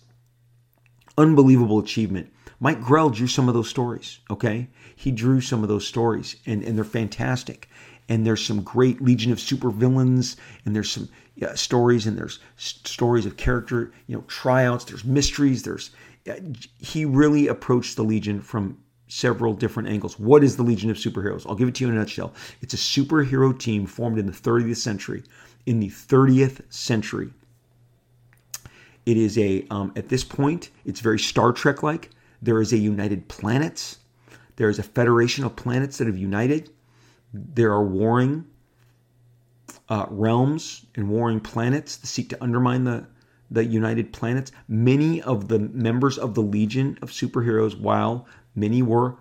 unbelievable achievement. Mike Grell drew some of those stories, okay? He drew some of those stories, and, and they're fantastic. And there's some great Legion of Supervillains, and there's some stories and there's stories of character, you know, tryouts, there's mysteries, there's he really approached the Legion from several different angles. What is the Legion of Superheroes? I'll give it to you in a nutshell. It's a superhero team formed in the 30th century. In the 30th century, it is a um, at this point it's very Star Trek like. There is a United Planets. There is a federation of planets that have united. There are warring uh, realms and warring planets that seek to undermine the, the United Planets. Many of the members of the Legion of Superheroes, while many were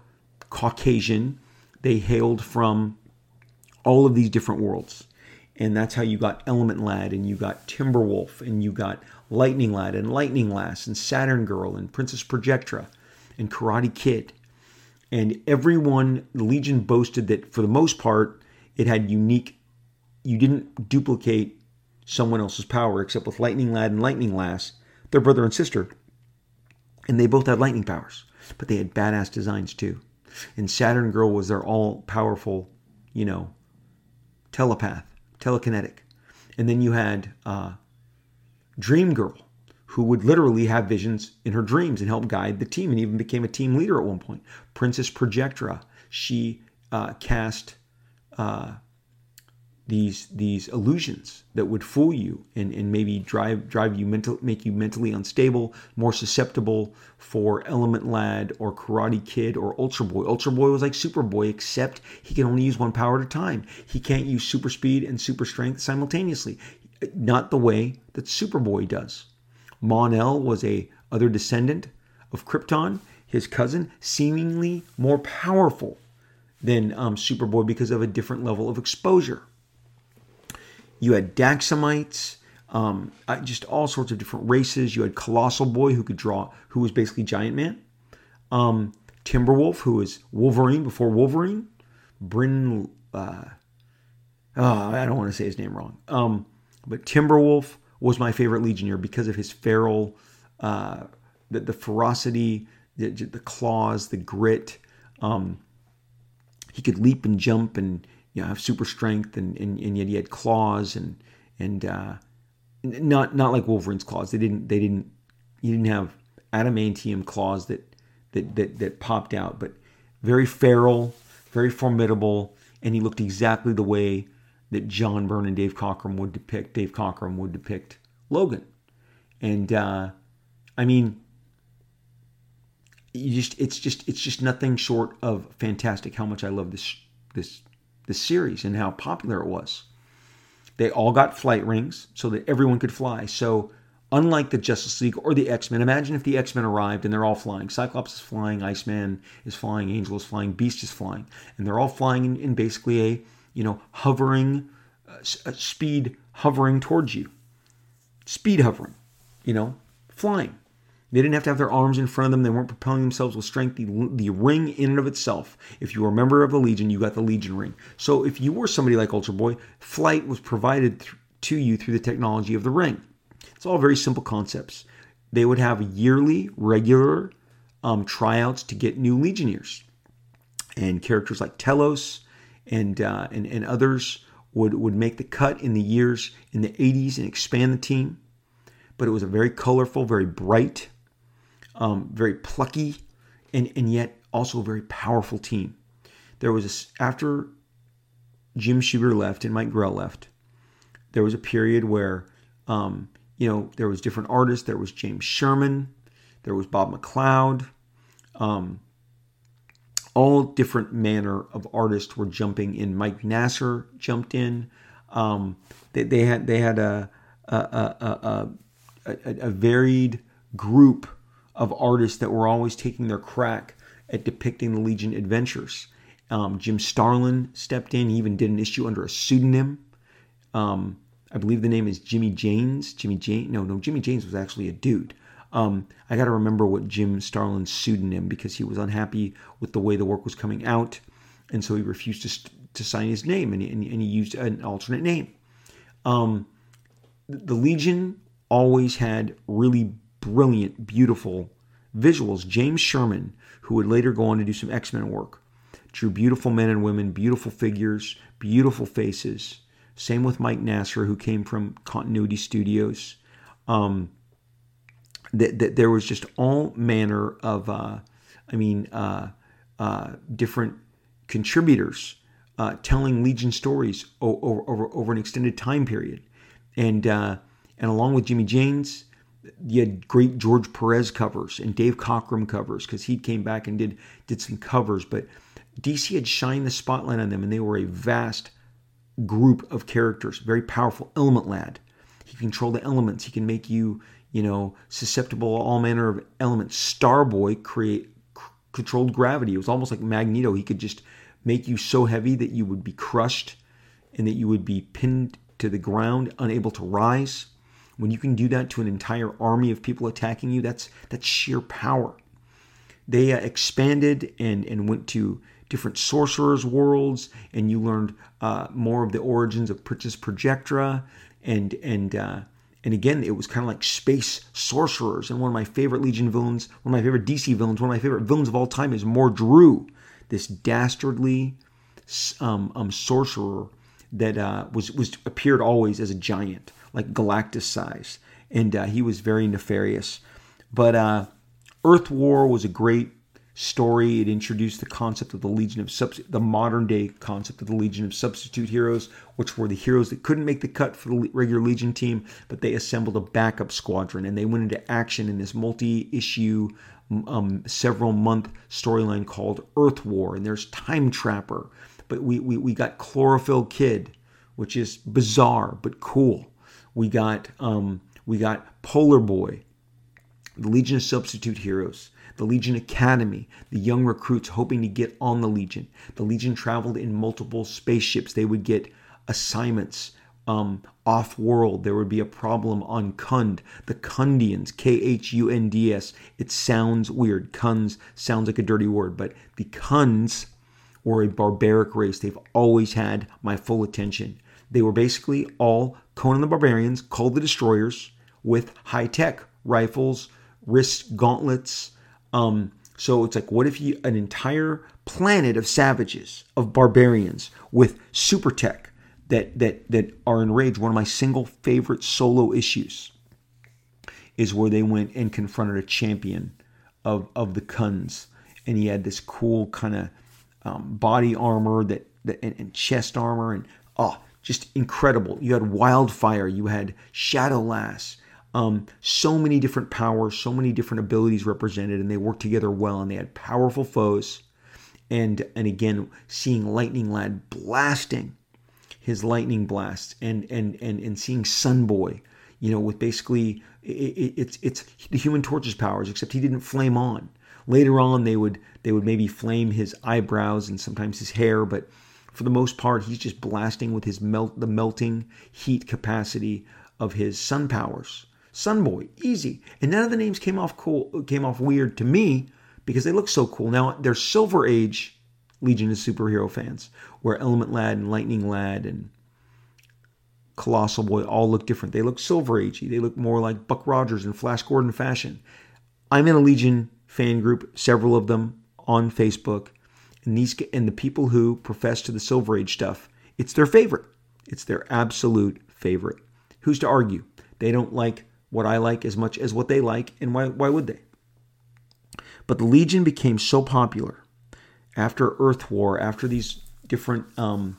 Caucasian, they hailed from all of these different worlds. And that's how you got Element Lad, and you got Timberwolf, and you got Lightning Lad, and Lightning Lass, and Saturn Girl, and Princess Projectra, and Karate Kid. And everyone, the Legion boasted that for the most part, it had unique you didn't duplicate someone else's power, except with Lightning Lad and Lightning Lass, they're brother and sister. And they both had lightning powers, but they had badass designs too. And Saturn Girl was their all powerful, you know, telepath, telekinetic. And then you had uh, Dream Girl, who would literally have visions in her dreams and help guide the team and even became a team leader at one point. Princess Projectra, she uh, cast uh, these these illusions that would fool you and, and maybe drive drive you mental make you mentally unstable, more susceptible for Element Lad or Karate Kid or Ultra Boy. Ultra Boy was like Superboy, except he can only use one power at a time. He can't use super speed and super strength simultaneously. Not the way that Superboy does. Mon-El was a other descendant of Krypton, his cousin, seemingly more powerful than um, Superboy because of a different level of exposure. You had Daxamites, um, just all sorts of different races. You had Colossal Boy, who could draw, who was basically Giant Man. Um, Timberwolf, who was Wolverine before Wolverine. Brin, uh, oh, I don't want to say his name wrong. Um, but Timberwolf was my favorite Legionnaire because of his feral, uh, the, the ferocity, the, the claws, the grit. Um, he could leap and jump and you know have super strength and, and, and yet he had claws and and uh, not not like Wolverine's claws. They didn't they didn't he didn't have adamantium claws that that that, that popped out, but very feral, very formidable, and he looked exactly the way that John Byrne and Dave Cockrum would depict. Dave Cockrum would depict Logan, and uh, I mean, just it's just it's just nothing short of fantastic. How much I love this this this series and how popular it was. They all got flight rings so that everyone could fly. So unlike the Justice League or the X Men, imagine if the X Men arrived and they're all flying. Cyclops is flying, Iceman is flying, Angel is flying, Beast is flying, and they're all flying in, in basically a you know hovering uh, speed hovering towards you, speed hovering, you know, flying. They didn't have to have their arms in front of them. They weren't propelling themselves with strength. The, the ring in and of itself, if you were a member of the Legion, you got the Legion ring. So if you were somebody like Ultra Boy, flight was provided th- to you through the technology of the ring. It's all very simple concepts. They would have yearly, regular um, tryouts to get new Legionnaires. And characters like Tellus and, uh, and, and others would, would make the cut in the years in the 80s and expand the team. But it was a very colorful, very bright, um, very plucky, and, and yet also a very powerful team. There was a, after Jim Shooter left and Mike Grell left, there was a period where um, you know there was different artists. There was James Sherman, there was Bob McLeod. Um, all different manner of artists were jumping in. Mike Nasser jumped in. Um, they, they, had they had a a, a, a, a varied group of artists that were always taking their crack at depicting the Legion adventures. Um, Jim Starlin stepped in. He even did an issue under a pseudonym. Um, I believe the name is Jimmy Janes. Jimmy Jane? No, no. Jimmy Janes was actually a dude. Um, I got to remember what Jim Starlin's pseudonym because he was unhappy with the way the work was coming out, and so he refused to, to sign his name and, and, and he used an alternate name. Um, the Legion always had really brilliant, beautiful visuals. James Sherman, who would later go on to do some X Men work, drew beautiful men and women, beautiful figures, beautiful faces. Same with Mike Nasser, who came from Continuity Studios. Um, that, that there was just all manner of, uh, I mean, uh, uh, different contributors uh, telling Legion stories over, over, over an extended time period, and uh, and along with Jimmy Janes, you had great George Perez covers and Dave Cockrum covers because he came back and did did some covers. But DC had shined the spotlight on them, and they were a vast group of characters, very powerful. Element Lad, he controlled the elements. He can make you, you know, susceptible all manner of elements. Starboy create controlled gravity. It was almost like Magneto. He could just make you so heavy that you would be crushed and that you would be pinned to the ground, unable to rise. When you can do that to an entire army of people attacking you, that's that's sheer power. They uh, expanded and and went to different sorcerers' worlds, and you learned uh, more of the origins of Princess Projectra, and and uh, and again, it was kind of like space sorcerers. And one of my favorite Legion villains, one of my favorite DC villains, one of my favorite villains of all time is Mordru, this dastardly um, um, sorcerer that uh, was was appeared always as a giant, like Galactus size, and uh, he was very nefarious. But uh, Earth War was a great story. It introduced the concept of the Legion of Subst- the modern day concept of the Legion of Substitute Heroes, which were the heroes that couldn't make the cut for the regular Legion team, but they assembled a backup squadron and they went into action in this multi-issue, um, several month storyline called Earth War. And there's Time Trapper, but we we, we got Chlorophyll Kid, which is bizarre but cool. We got um, we got Polar Boy, the Legion of Substitute Heroes the Legion Academy, the young recruits hoping to get on the Legion. The Legion traveled in multiple spaceships. They would get assignments um, off world. There would be a problem on Khund. The Khundians, K H U N D S. It sounds weird. Khunds sounds like a dirty word, but the Khunds were a barbaric race. They've always had my full attention. They were basically all Conan the Barbarians, called the Destroyers, with high tech rifles, wrist gauntlets, um, so it's like, what if you an entire planet of savages, of barbarians with super tech that that that are enraged? One of my single favorite solo issues is where they went and confronted a champion of of the Khunds, and he had this cool kind of um, body armor that, that and, and chest armor, and oh, just incredible. You had wildfire, you had Shadowlass, um, so many different powers, so many different abilities represented, and they worked together well. And they had powerful foes. And and again, seeing Lightning Lad blasting his lightning blast, and and and and seeing Sun Boy, you know, with basically it, it's it's the Human Torch's powers, except he didn't flame on. Later on, they would they would maybe flame his eyebrows and sometimes his hair, but for the most part, he's just blasting with his melt the melting heat capacity of his sun powers. Sunboy, easy. And none of the names came off cool, came off weird to me because they look so cool. Now they're Silver Age Legion of Superhero fans, where Element Lad and Lightning Lad and Colossal Boy all look different. They look Silver Agey. They look more like Buck Rogers and Flash Gordon fashion. I'm in a Legion fan group, several of them on Facebook, and these and the people who profess to the Silver Age stuff, it's their favorite. It's their absolute favorite. Who's to argue? They don't like what I like as much as what they like, and why, why would they? But the Legion became so popular after Earth War, after these different, um,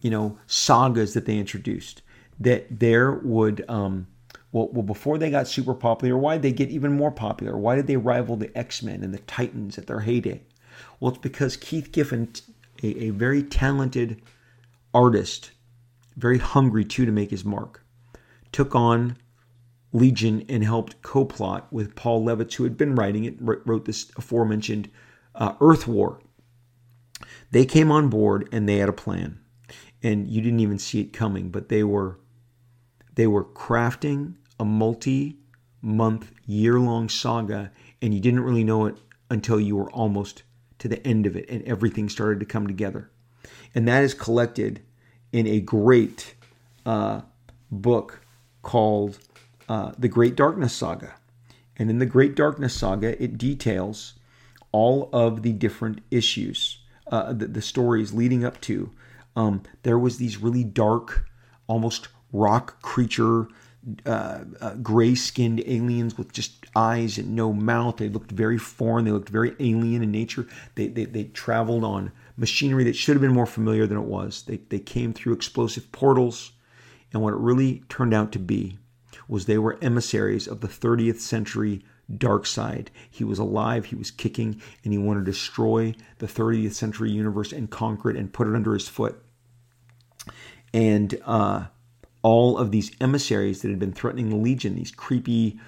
you know, sagas that they introduced, that there would, um, well, well, before they got super popular, why did they get even more popular? Why did they rival the X Men and the Titans at their heyday? Well, it's because Keith Giffen, a, a very talented artist, very hungry too to make his mark, took on Legion and helped co-plot with Paul Levitz, who had been writing it, wrote this aforementioned uh, Earth War. They came on board and they had a plan, and you didn't even see it coming. But they were they were crafting a multi-month, year-long saga, and you didn't really know it until you were almost to the end of it, and everything started to come together. And that is collected in a great uh, book called uh, the Great Darkness Saga. And in the Great Darkness Saga, it details all of the different issues, uh, the, the, stories leading up to. Um, there was these really dark, almost rock creature, uh, uh, gray-skinned aliens with just eyes and no mouth. They looked very foreign. They looked very alien in nature. They, they, they traveled on machinery that should have been more familiar than it was. They, they came through explosive portals. And what it really turned out to be was they were emissaries of the 30th century Darkseid. He was alive, he was kicking, and he wanted to destroy the 30th century universe and conquer it and put it under his foot. And uh, all of these emissaries that had been threatening the Legion, these creepy,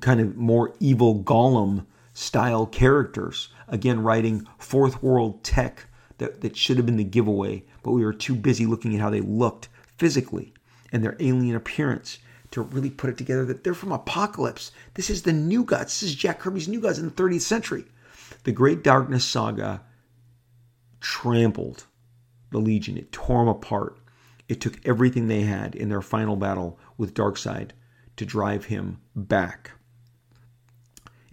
kind of more evil golem style characters, again, writing fourth world tech that, that should have been the giveaway, but we were too busy looking at how they looked physically and their alien appearance to really put it together that they're from Apokolips. This is the New Gods. This is Jack Kirby's New Gods in the 30th century. The Great Darkness Saga trampled the Legion. It tore them apart. It took everything they had in their final battle with Darkseid to drive him back.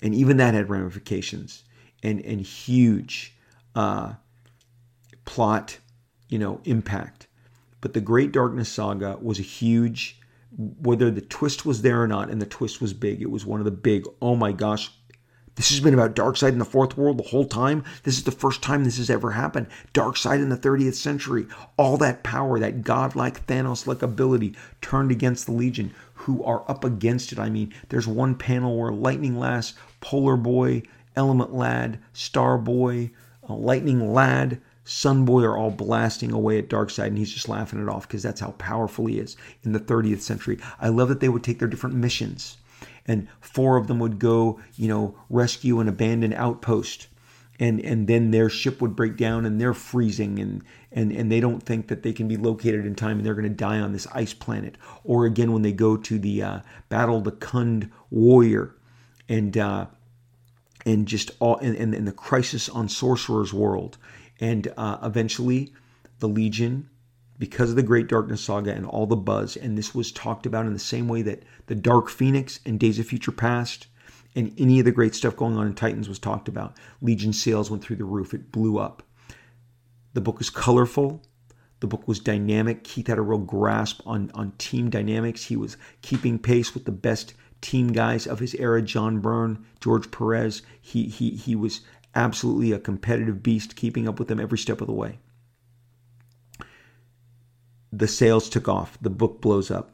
And even that had ramifications and, and huge uh, plot, you know, impact. But the Great Darkness Saga was a huge, whether the twist was there or not, and the twist was big. It was one of the big, oh my gosh, this has been about Darkseid in the Fourth World the whole time. This is the first time this has ever happened. Darkseid in the 30th century. All that power, that godlike Thanos like ability turned against the Legion, who are up against it. I mean, there's one panel where Lightning Lass, Polar Boy, Element Lad, Star Boy, uh, Lightning Lad, Sun Boy are all blasting away at Darkseid, and he's just laughing it off because that's how powerful he is in the 30th century. I love that they would take their different missions and four of them would go, you know, rescue an abandoned outpost. And, and then their ship would break down and they're freezing and, and, and they don't think that they can be located in time and they're going to die on this ice planet. Or again, when they go to the uh, battle the Khund warrior and uh, and just all and, and, and, the crisis on Sorcerer's World. And uh, eventually the Legion because of the Great Darkness Saga and all the buzz. And this was talked about in the same way that the Dark Phoenix and Days of Future Past and any of the great stuff going on in Titans was talked about. Legion sales went through the roof, it blew up. The book is colorful. The book was dynamic. Keith had a real grasp on, on team dynamics. He was keeping pace with the best team guys of his era John Byrne, George Perez. He, he, he was absolutely a competitive beast, keeping up with them every step of the way the sales took off. The book blows up.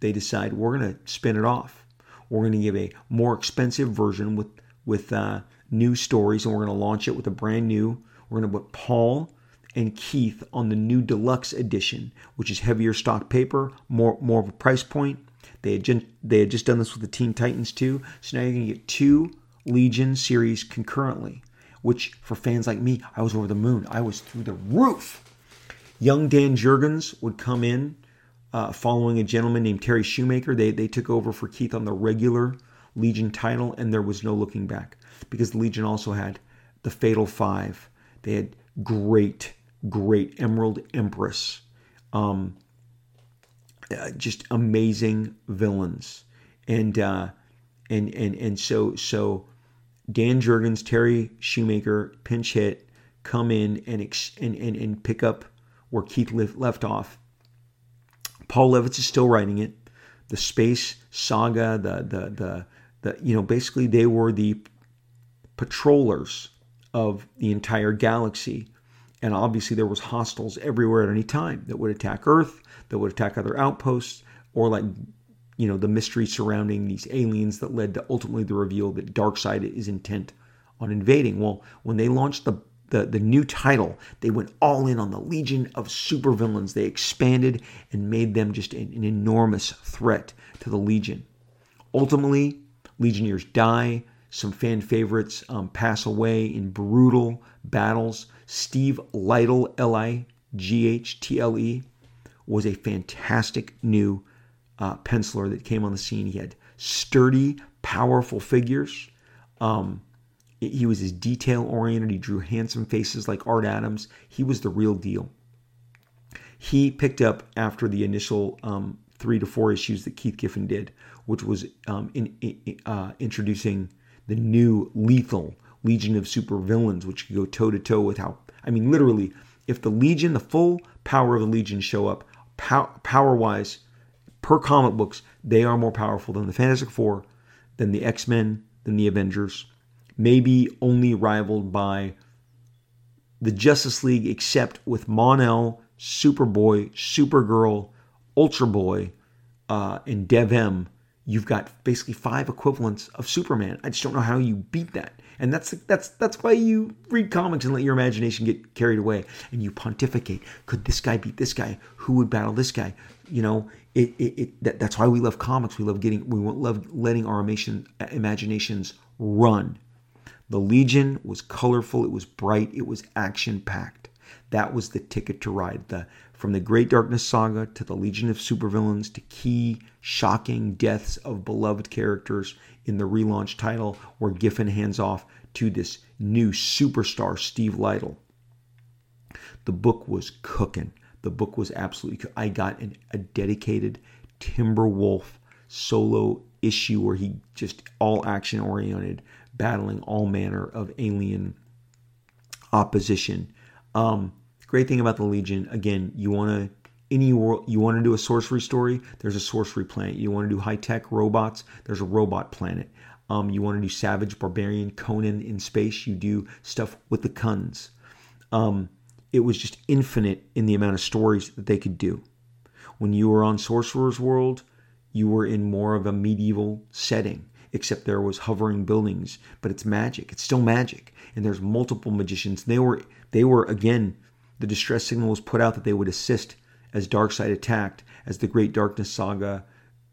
They decide we're going to spin it off. We're going to give a more expensive version with with uh, new stories, and we're going to launch it with a brand new. We're going to put Paul and Keith on the new deluxe edition, which is heavier stock paper, more more of a price point. They had they had just done this with the Teen Titans too, so now you're going to get two Legion series concurrently. Which for fans like me, I was over the moon. I was through the roof Young Dan Jurgens would come in uh, following a gentleman named Terry Shoemaker. They, they took over for Keith on the regular Legion title, and there was no looking back because Legion also had the Fatal Five. They had great, great Emerald Empress. Um, uh, just amazing villains, and uh, and and and so so Dan Jurgens, Terry Shoemaker, pinch hit, come in and ex- and, and and pick up where Keith left off. Paul Levitz is still writing it. The space saga, the the the the you know basically they were the patrollers of the entire galaxy, and obviously there was hostiles everywhere at any time that would attack Earth, that would attack other outposts, or like you know the mystery surrounding these aliens that led to ultimately the reveal that Darkseid is intent on invading. Well, when they launched the the, the new title, they went all in on the Legion of Supervillains. They expanded and made them just an, an enormous threat to the Legion. Ultimately, Legionnaires die. Some fan favorites um, pass away in brutal battles. Steve Lightle, L I G H T L E, was a fantastic new uh, penciler that came on the scene. He had sturdy, powerful figures. Um, he was as detail oriented. He drew handsome faces like Art Adams. He was the real deal. He picked up after the initial um, three to four issues that Keith Giffen did, which was um, in, in, uh, introducing the new lethal Legion of Supervillains, which could go toe to toe with how, I mean, literally, if the Legion, the full power of the Legion show up, pow- power wise, per comic books, they are more powerful than the Fantastic Four, than the X Men, than the Avengers, maybe only rivaled by the Justice League, except with Mon-El, Superboy, Supergirl, Ultra Boy, uh, and Dev-Em. You've got basically five equivalents of Superman. I just don't know how you beat that. And that's that's that's why you read comics and let your imagination get carried away and you pontificate. Could this guy beat this guy? Who would battle this guy? You know, it, it, it that, that's why we love comics. We love getting we love letting our uh, imaginations run the Legion was colorful, it was bright, it was action packed. That was the ticket to ride. The from the Great Darkness saga to the Legion of Supervillains to key shocking deaths of beloved characters in the relaunch title where Giffen hands off to this new superstar Steve Lightle. The book was cooking. The book was absolutely I got an, a dedicated Timberwolf solo issue where he just all action oriented battling all manner of alien opposition. Um, great thing about the Legion, again, you want to any world you want to do a sorcery story there's a sorcery planet. You want to do high-tech robots there's a robot planet. Um, you want to do savage barbarian conan in space you do stuff with the Khunds um, it was just infinite in the amount of stories that they could do. When you were on sorcerer's world you were in more of a medieval setting except there was hovering buildings but it's magic. It's still magic. And there's multiple magicians. They were they were again the distress signal was put out that they would assist as Darkseid attacked, as the Great Darkness saga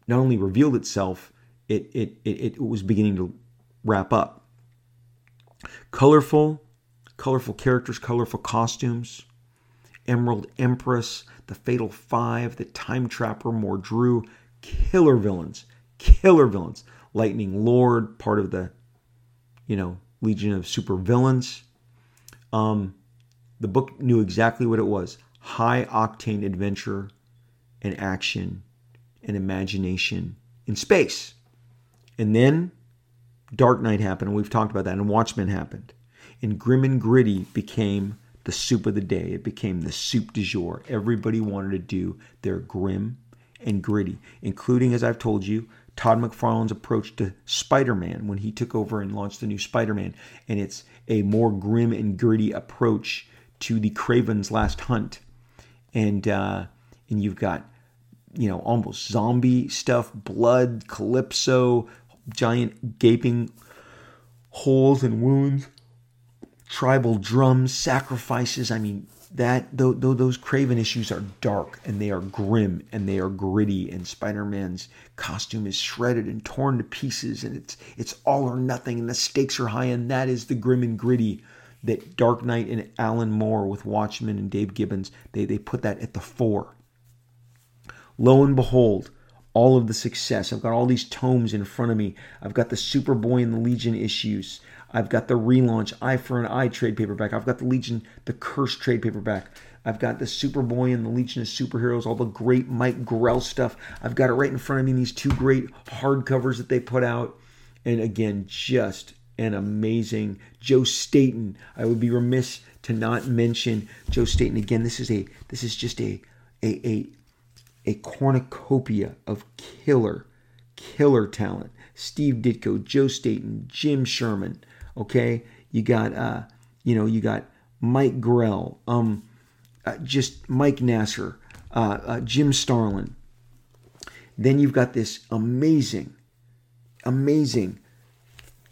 not only revealed itself, it, it, it, it was beginning to wrap up. Colorful, colorful characters, colorful costumes. Emerald Empress, the Fatal Five, the Time Trapper, Mordru, killer villains, killer villains. Lightning Lord, part of the, you know, Legion of Super Villains. Um, the book knew exactly what it was high octane adventure and action and imagination in space. And then Dark Knight happened, and we've talked about that, and Watchmen happened. And Grim and Gritty became the soup of the day. It became the soup du jour. Everybody wanted to do their grim and gritty, including, as I've told you, Todd McFarlane's approach to Spider Man when he took over and launched the new Spider Man. And it's a more grim and gritty approach to the Kraven's Last Hunt and uh, and you've got you know almost zombie stuff, blood, calypso, giant gaping holes and wounds, tribal drums, sacrifices. I mean that th- th- those Kraven issues are dark and they are grim and they are gritty and Spider-Man's costume is shredded and torn to pieces and it's it's all or nothing and the stakes are high and that is the grim and gritty that Dark Knight and Alan Moore with Watchmen and Dave Gibbons, they, they put that at the fore. Lo and behold, all of the success. I've got all these tomes in front of me. I've got the Superboy and the Legion issues. I've got the relaunch Eye for an Eye trade paperback. I've got the Legion, the Curse trade paperback. I've got the Superboy and the Legion of Superheroes, all the great Mike Grell stuff. I've got it right in front of me, these two great hardcovers that they put out. And again, just an amazing. Joe Staton. I would be remiss to not mention Joe Staton again. This is a this is just a a a, a cornucopia of killer killer talent. Steve Ditko, Joe Staton, Jim Sherman. Okay, you got uh, you know, you got Mike Grell, um, uh, just Mike Nasser, uh, uh, Jim Starlin. Then you've got this amazing, amazing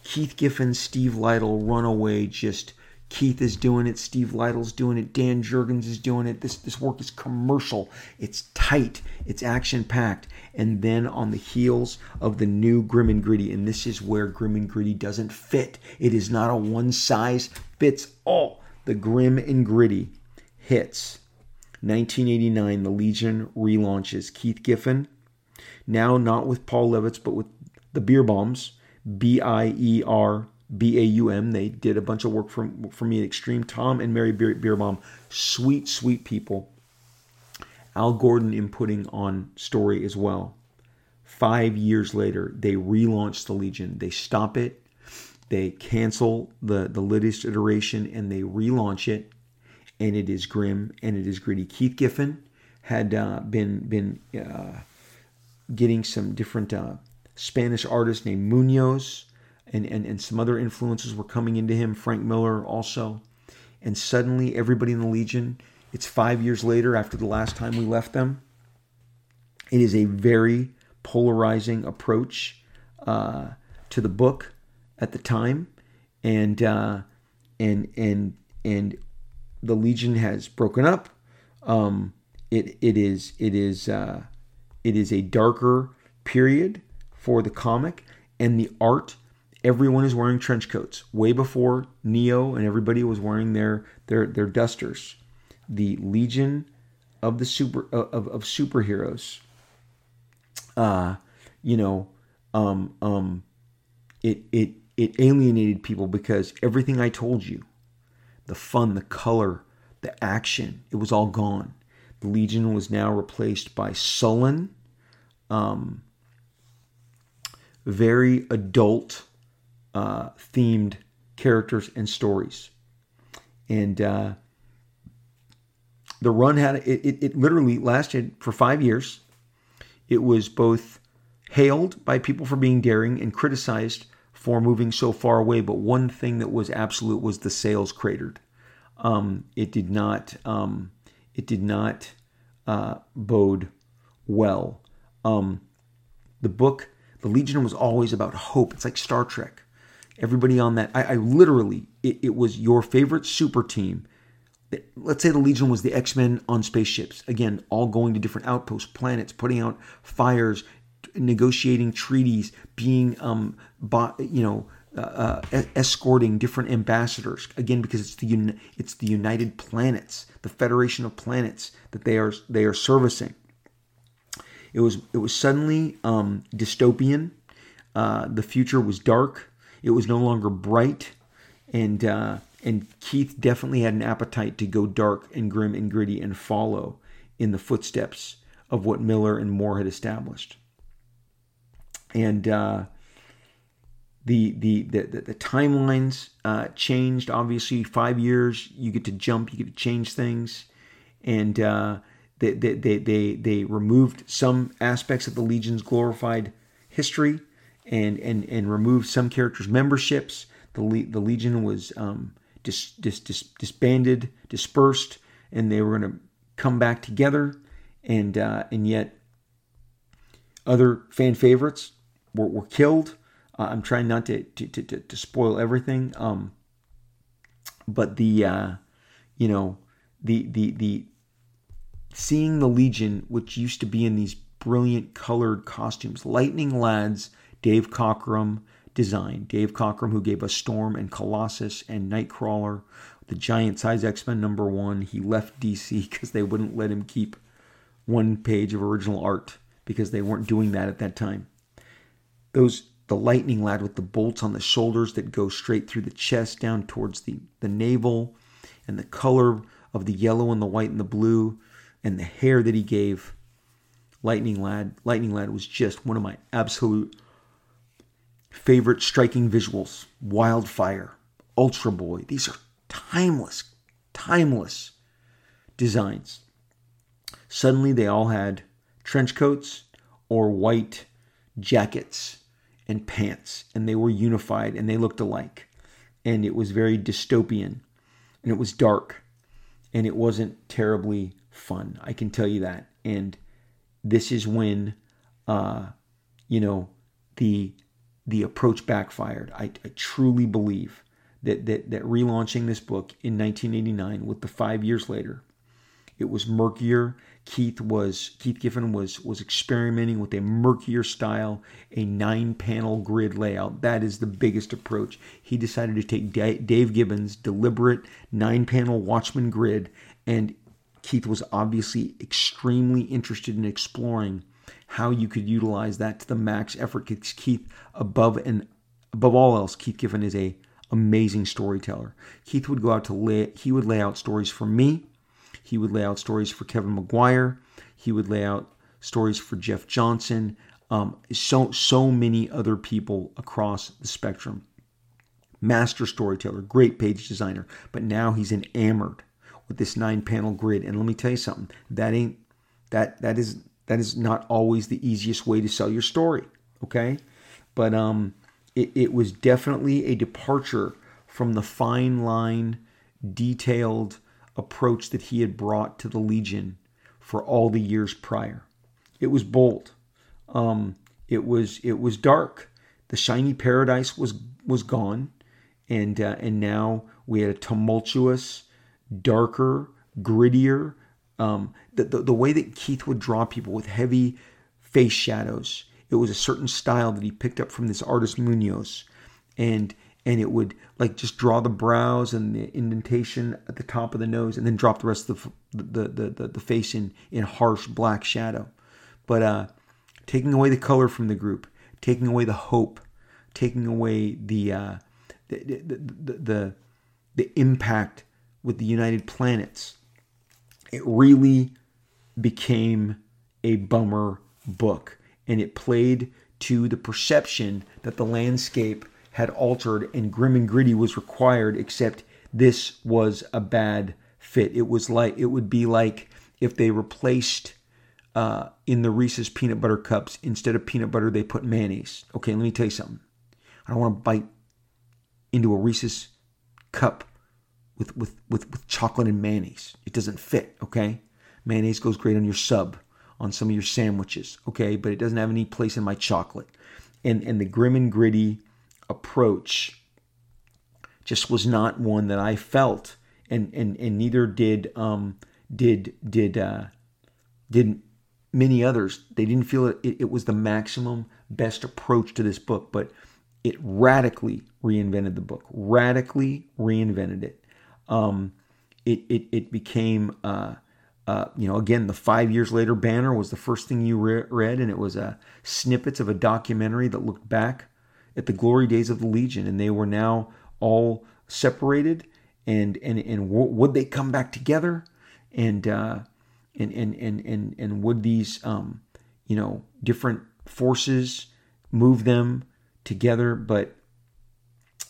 Keith Giffen, Steve Lightle Runaway, just Keith is doing it, Steve Lightle's doing it, Dan Jurgens is doing it. This this work is commercial, it's tight, it's action packed, and then on the heels of the new Grim and Gritty, and this is where Grim and Gritty doesn't fit. It is not a one size fits all. The Grim and Gritty hits. 1989, the Legion relaunches. Keith Giffen, now not with Paul Levitz, but with the Bierbaums, B I E R B A U M. They did a bunch of work for, for me at Extreme. Tom and Mary Beer, Bierbaum, sweet, sweet people. Al Gordon inputting on story as well. Five years later, they relaunch the Legion. They stop it, they cancel the, the latest iteration, and they relaunch it. And it is grim and it is gritty. Keith Giffen had uh, been been uh, getting some different uh, Spanish artist named Munoz, and, and, and some other influences were coming into him, Frank Miller also. And suddenly, everybody in the Legion, it's five years later after the last time we left them. It is a very polarizing approach uh, to the book at the time, and uh, and and and the Legion has broken up. Um, it it is it is uh, it is a darker period for the comic and the art. Everyone is wearing trench coats. Way before Neo and everybody was wearing their their their dusters. The Legion of the super of, of superheroes. Uh, you know, um, um, it it it alienated people because everything I told you, the fun, the color, the action, it was all gone. The Legion was now replaced by sullen, um, very adult uh, themed characters and stories. and uh, the run had it, it, it literally lasted for five years. It was both hailed by people for being daring and criticized for moving so far away. But one thing that was absolute was the sales cratered. Um, it did not. Um, it did not uh, bode well. Um, the book, The Legion, was always about hope. It's like Star Trek. Everybody on that, I, I literally, it, it was your favorite super team let's say the Legion was the X Men on spaceships. Again, all going to different outposts, planets, putting out fires, negotiating treaties, being, um, you know, uh, uh, escorting different ambassadors. Again, because it's the it's the United Planets, the Federation of Planets that they are they are servicing. It was it was suddenly um, dystopian. Uh, the future was dark. It was no longer bright, and uh, and Keith definitely had an appetite to go dark and grim and gritty and follow in the footsteps of what Miller and Moore had established. And uh, the, the, the, the, timelines uh, changed. Obviously, five years, you get to jump, you get to change things. And uh, they, they, they, they, they removed some aspects of the Legion's glorified history and, and, and removed some characters' memberships. The, Le- the Legion was um, dis, dis, dis, disbanded, dispersed, and they were going to come back together. And uh, and yet, other fan favorites were, were killed. Uh, I'm trying not to to, to, to spoil everything. Um, but the uh, you know the the the seeing the Legion, which used to be in these brilliant colored costumes, Lightning Lads, Dave Cockrum, design. Dave Cockrum, who gave us Storm and Colossus and Nightcrawler, the giant size X Men number one. He left DC because [laughs] they wouldn't let him keep one page of original art because they weren't doing that at that time. Those the lightning lad with the bolts on the shoulders that go straight through the chest down towards the, the navel, and the color of the yellow and the white and the blue, and the hair that he gave. Lightning Lad, Lightning Lad was just one of my absolute favorite striking visuals Wildfire, Ultra Boy. These are timeless, timeless designs. Suddenly, they all had trench coats or white jackets and pants, and they were unified and they looked alike. And it was very dystopian and it was dark and it wasn't terribly fun. I can tell you that. And this is when, uh, you know, the the approach backfired. I, I truly believe that, that, that relaunching this book in 1989 with the five years later, it was murkier. Keith was Keith Giffen was was experimenting with a murkier style, a nine panel grid layout. That is the biggest approach. He decided to take Dave Gibbons' deliberate nine panel Watchmen grid, and Keith was obviously extremely interested in exploring how you could utilize that to the max effort. Keith, above and above all else, Keith Giffen is a amazing storyteller. Keith would go out to lay he would lay out stories for me. He would lay out stories for Kevin Maguire. He would lay out stories for Jeff Johnson. Um, so so many other people across the spectrum. Master storyteller, great page designer, but now he's enamored with this nine panel grid. And let me tell you something, that ain't that that is that is not always the easiest way to sell your story. Okay. But um, it, it was definitely a departure from the fine line, detailed approach that he had brought to the Legion for all the years prior. It was bold. Um, it was it was dark. The shiny paradise was was gone, and uh, and now we had a tumultuous, darker, grittier, um, the, the, the way that Keith would draw people with heavy face shadows. It was a certain style that he picked up from this artist Munoz, and and it would like just draw the brows and the indentation at the top of the nose, and then drop the rest of the the the, the, the face in in harsh black shadow. But uh, taking away the color from the group, taking away the hope, taking away the uh, the, the, the, the the impact with the United Planets it really became a bummer book and it played to the perception that the landscape had altered and grim and gritty was required except this was a bad fit. It was like it would be like if they replaced uh, in the Reese's peanut butter cups instead of peanut butter they put mayonnaise. Okay, let me tell you something. I don't want to bite into a Reese's cup with with with, with chocolate and mayonnaise. It doesn't fit. Okay, mayonnaise goes great on your sub, on some of your sandwiches. Okay, but it doesn't have any place in my chocolate. And and the grim and gritty approach just was not one that I felt, and and and neither did um did did uh, did many others. They didn't feel it, it, it was the maximum best approach to this book, but it radically reinvented the book. Radically reinvented it. Um, it it it became. Uh, uh, you know, again, the five years later banner was the first thing you re- read, and it was a snippets of a documentary that looked back at the glory days of the Legion, and they were now all separated, and and and w- would they come back together, and uh, and and and and and would these um, you know different forces move them together? But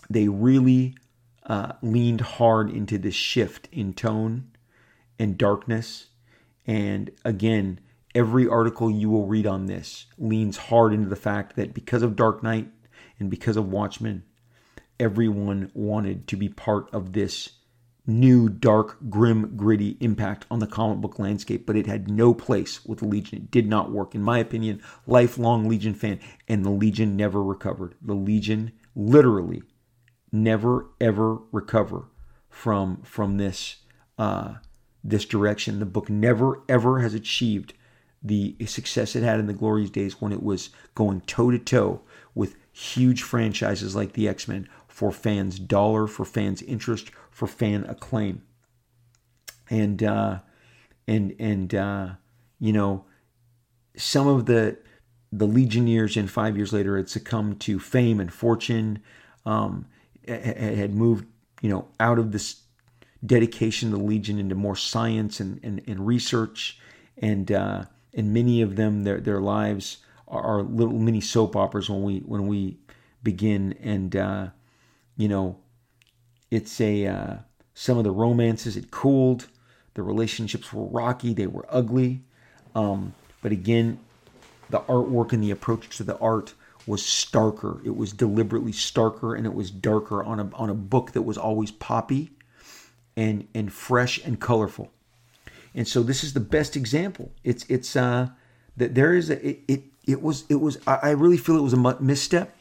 they really uh, leaned hard into this shift in tone and darkness, and again. Every article you will read on this leans hard into the fact that because of Dark Knight and because of Watchmen, everyone wanted to be part of this new, dark, grim, gritty impact on the comic book landscape, but it had no place with the Legion. It did not work. In my opinion, lifelong Legion fan, and the Legion never recovered. The Legion literally never ever recover from from this uh, this direction. The book never ever has achieved the success it had in the glorious days when it was going toe to toe with huge franchises like the X Men for fans' dollar, for fans' interest, for fan acclaim. And uh, and and uh, you know, some of the the Legionnaires in five years later had succumbed to fame and fortune, um, had moved you know out of this dedication to the Legion into more science and, and, and research, and uh, and many of them their their lives are, little mini soap operas when we when we begin. And uh, you know, it's a uh, some of the romances it cooled, the relationships were rocky, they were ugly, um, but again, the artwork and the approach to the art was starker. It was deliberately starker and it was darker on a on a book that was always poppy and and fresh and colorful. And so this is the best example. It's it's uh that there is a it, it it was it was I really feel it was a misstep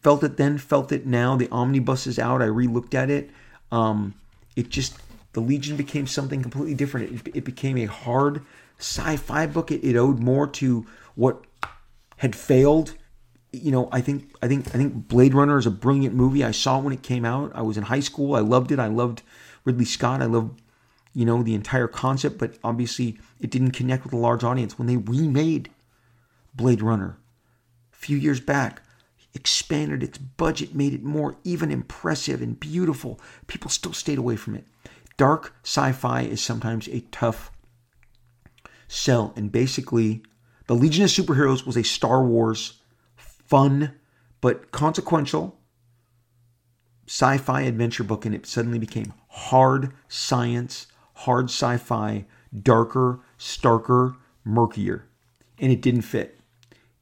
Felt it then, felt it now. The omnibus is out. I re-looked at it. Um, it just the Legion became something completely different. It, it became a hard sci-fi book. It, it owed more to what had failed. You know, I think I think I think Blade Runner is a brilliant movie. I saw it when it came out. I was in high school. I loved it. I loved Ridley Scott. I loved you know the entire concept, but obviously it didn't connect with a large audience when they remade Blade Runner a few years back expanded its budget, made it more even impressive and beautiful. People still stayed away from it. Dark sci fi is sometimes a tough sell. And basically, The Legion of Superheroes was a Star Wars fun but consequential sci fi adventure book, and it suddenly became hard science, hard sci fi, darker, starker, murkier. And it didn't fit.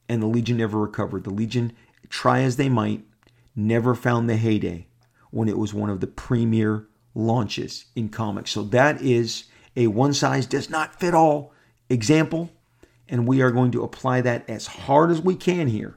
And the Legion never recovered. The Legion try as they might, never found the heyday when it was one of the premier launches in comics. So that is a one size does not fit all example, and we are going to apply that as hard as we can here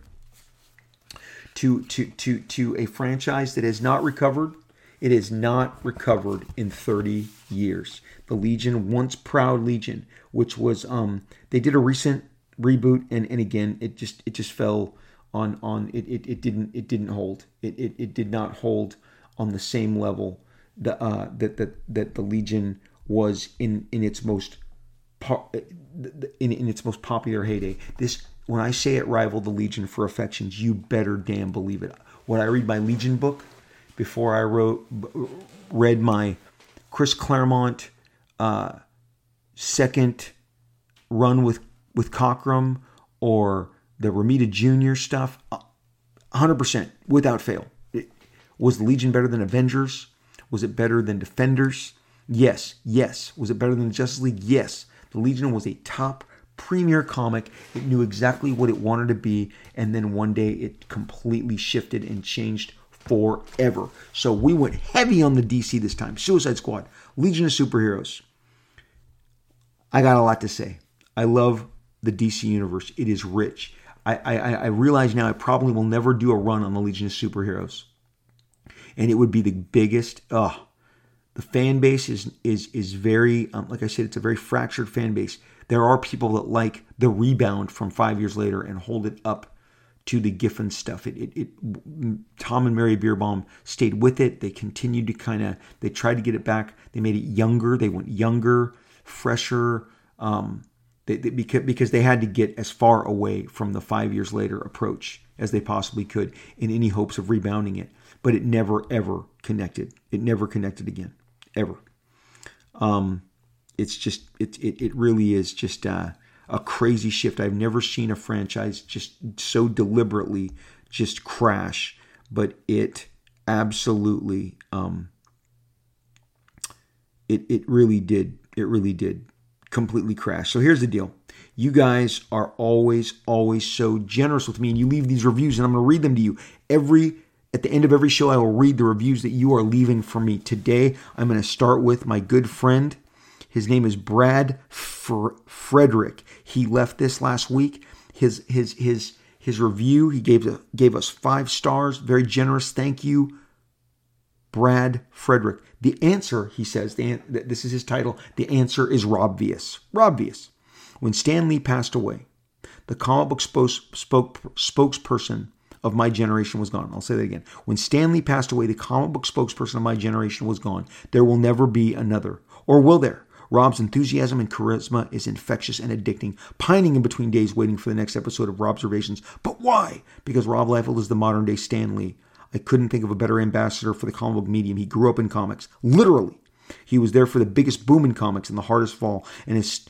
to to to to a franchise that has not recovered. It has not recovered in 30 years. The Legion, once proud Legion, which was um they did a recent reboot and and again it just it just fell on on it, it, it didn't it didn't hold it, it it did not hold on the same level the uh, that that that the Legion was in in its most in, in its most popular heyday. This when I say it rivaled the Legion for affections, you better damn believe it. When I read my Legion book before I wrote read my Chris Claremont uh, second run with with Cockrum or the Romita Jr. stuff, 100% without fail. It, was the Legion better than Avengers? Was it better than Defenders? Yes, yes. Was it better than Justice League? Yes. The Legion was a top premier comic. It knew exactly what it wanted to be, and then one day it completely shifted and changed forever. So we went heavy on the DC this time. Suicide Squad, Legion of Superheroes. I got a lot to say. I love the DC universe. It is rich. I, I, I realize now I probably will never do a run on the Legion of Superheroes. And it would be the biggest, oh, the fan base is is is very um, like I said, it's a very fractured fan base. There are people that like the rebound from five years later and hold it up to the Giffen stuff. It, it, it Tom and Mary Bierbaum stayed with it. They continued to kind of they tried to get it back. They made it younger. They went younger, fresher. Um, they, they, because because they had to get as far away from the five years later approach as they possibly could in any hopes of rebounding it. But it never ever connected. It never connected again, ever. Um, it's just it it, it really is just uh, a crazy shift. I've never seen a franchise just so deliberately just crash, but it absolutely um, it it really did it really did completely crash. So here's the deal. You guys are always, always so generous with me, and you leave these reviews, and I'm going to read them to you every. At the end of every show, I will read the reviews that you are leaving for me. Today, I'm going to start with my good friend his name is Brad Fr- Frederick. He left this last week. His his his his review. He gave a, gave us five stars. Very generous. Thank you, Brad Frederick. The answer, he says, the, this is his title. The answer is Robvious. Robvious. When Stan Lee passed away, the comic book spoke, spoke, spokesperson of my generation was gone. I'll say that again. When Stan Lee passed away, the comic book spokesperson of my generation was gone. There will never be another. Or will there? Rob's enthusiasm and charisma is infectious and addicting, pining in between days waiting for the next episode of Robservations. But why? Because Rob Liefeld is the modern day Stan Lee. I couldn't think of a better ambassador for the comic book medium. He grew up in comics, literally. He was there for the biggest boom in comics and the hardest fall and has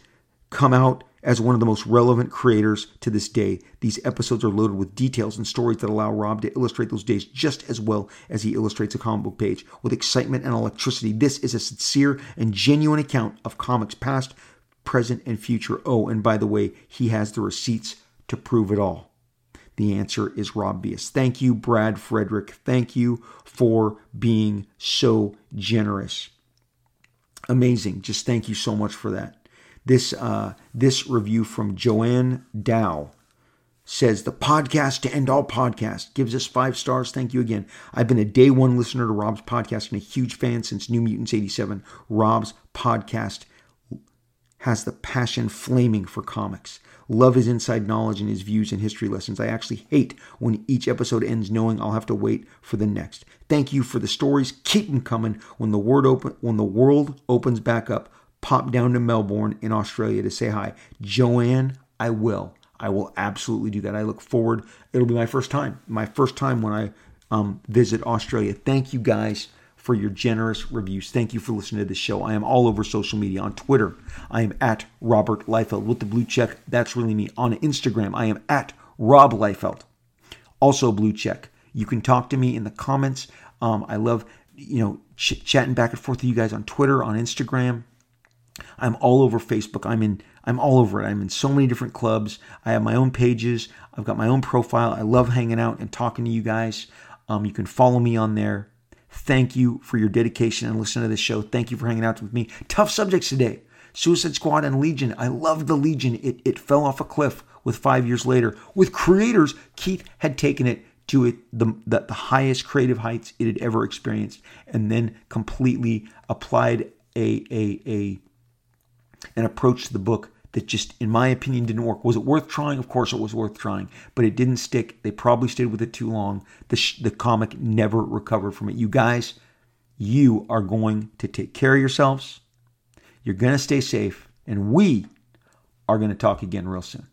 come out as one of the most relevant creators to this day. These episodes are loaded with details and stories that allow Rob to illustrate those days just as well as he illustrates a comic book page. With excitement and electricity, this is a sincere and genuine account of comics past, present, and future. Oh, and by the way, he has the receipts to prove it all. The answer is Robvious. Thank you, Brad Frederick. Thank you for being so generous. Amazing. Just thank you so much for that. This uh, this review from Joanne Dow says the podcast to end all podcasts gives us five stars. Thank you again. I've been a day one listener to Rob's podcast and a huge fan since New Mutants 87. Rob's podcast has the passion flaming for comics. Love his inside knowledge and his views and history lessons. I actually hate when each episode ends knowing I'll have to wait for the next. Thank you for the stories. Keep them coming. When the word open when the world opens back up, pop down to Melbourne in Australia to say hi. Joanne, I will. I will absolutely do that. I look forward. It'll be my first time. My first time when I um, visit Australia. Thank you guys for your generous reviews. Thank you for listening to this show. I am all over social media. On Twitter, I am at Robert Liefeld with the blue check. That's really me. On Instagram, I am at Rob Liefeld. Also, blue check. You can talk to me in the comments. Um, I love, you know, ch- chatting back and forth with you guys on Twitter, on Instagram. I'm all over Facebook. I'm in I'm all over it. I'm in so many different clubs. I have my own pages. I've got my own profile. I love hanging out and talking to you guys. Um, you can follow me on there. Thank you for your dedication and listening to this show. Thank you for hanging out with me. Tough subjects today. Suicide Squad and Legion. I loved the Legion. It, it fell off a cliff with five years later. With creators, Keith had taken it to it the, the, the highest creative heights it had ever experienced and then completely applied a, a, a an approach to the book that just, in my opinion, didn't work. Was it worth trying? Of course, it was worth trying, but it didn't stick. They probably stayed with it too long. The, sh- the comic never recovered from it. You guys, you are going to take care of yourselves. You're going to stay safe, and we are going to talk again real soon.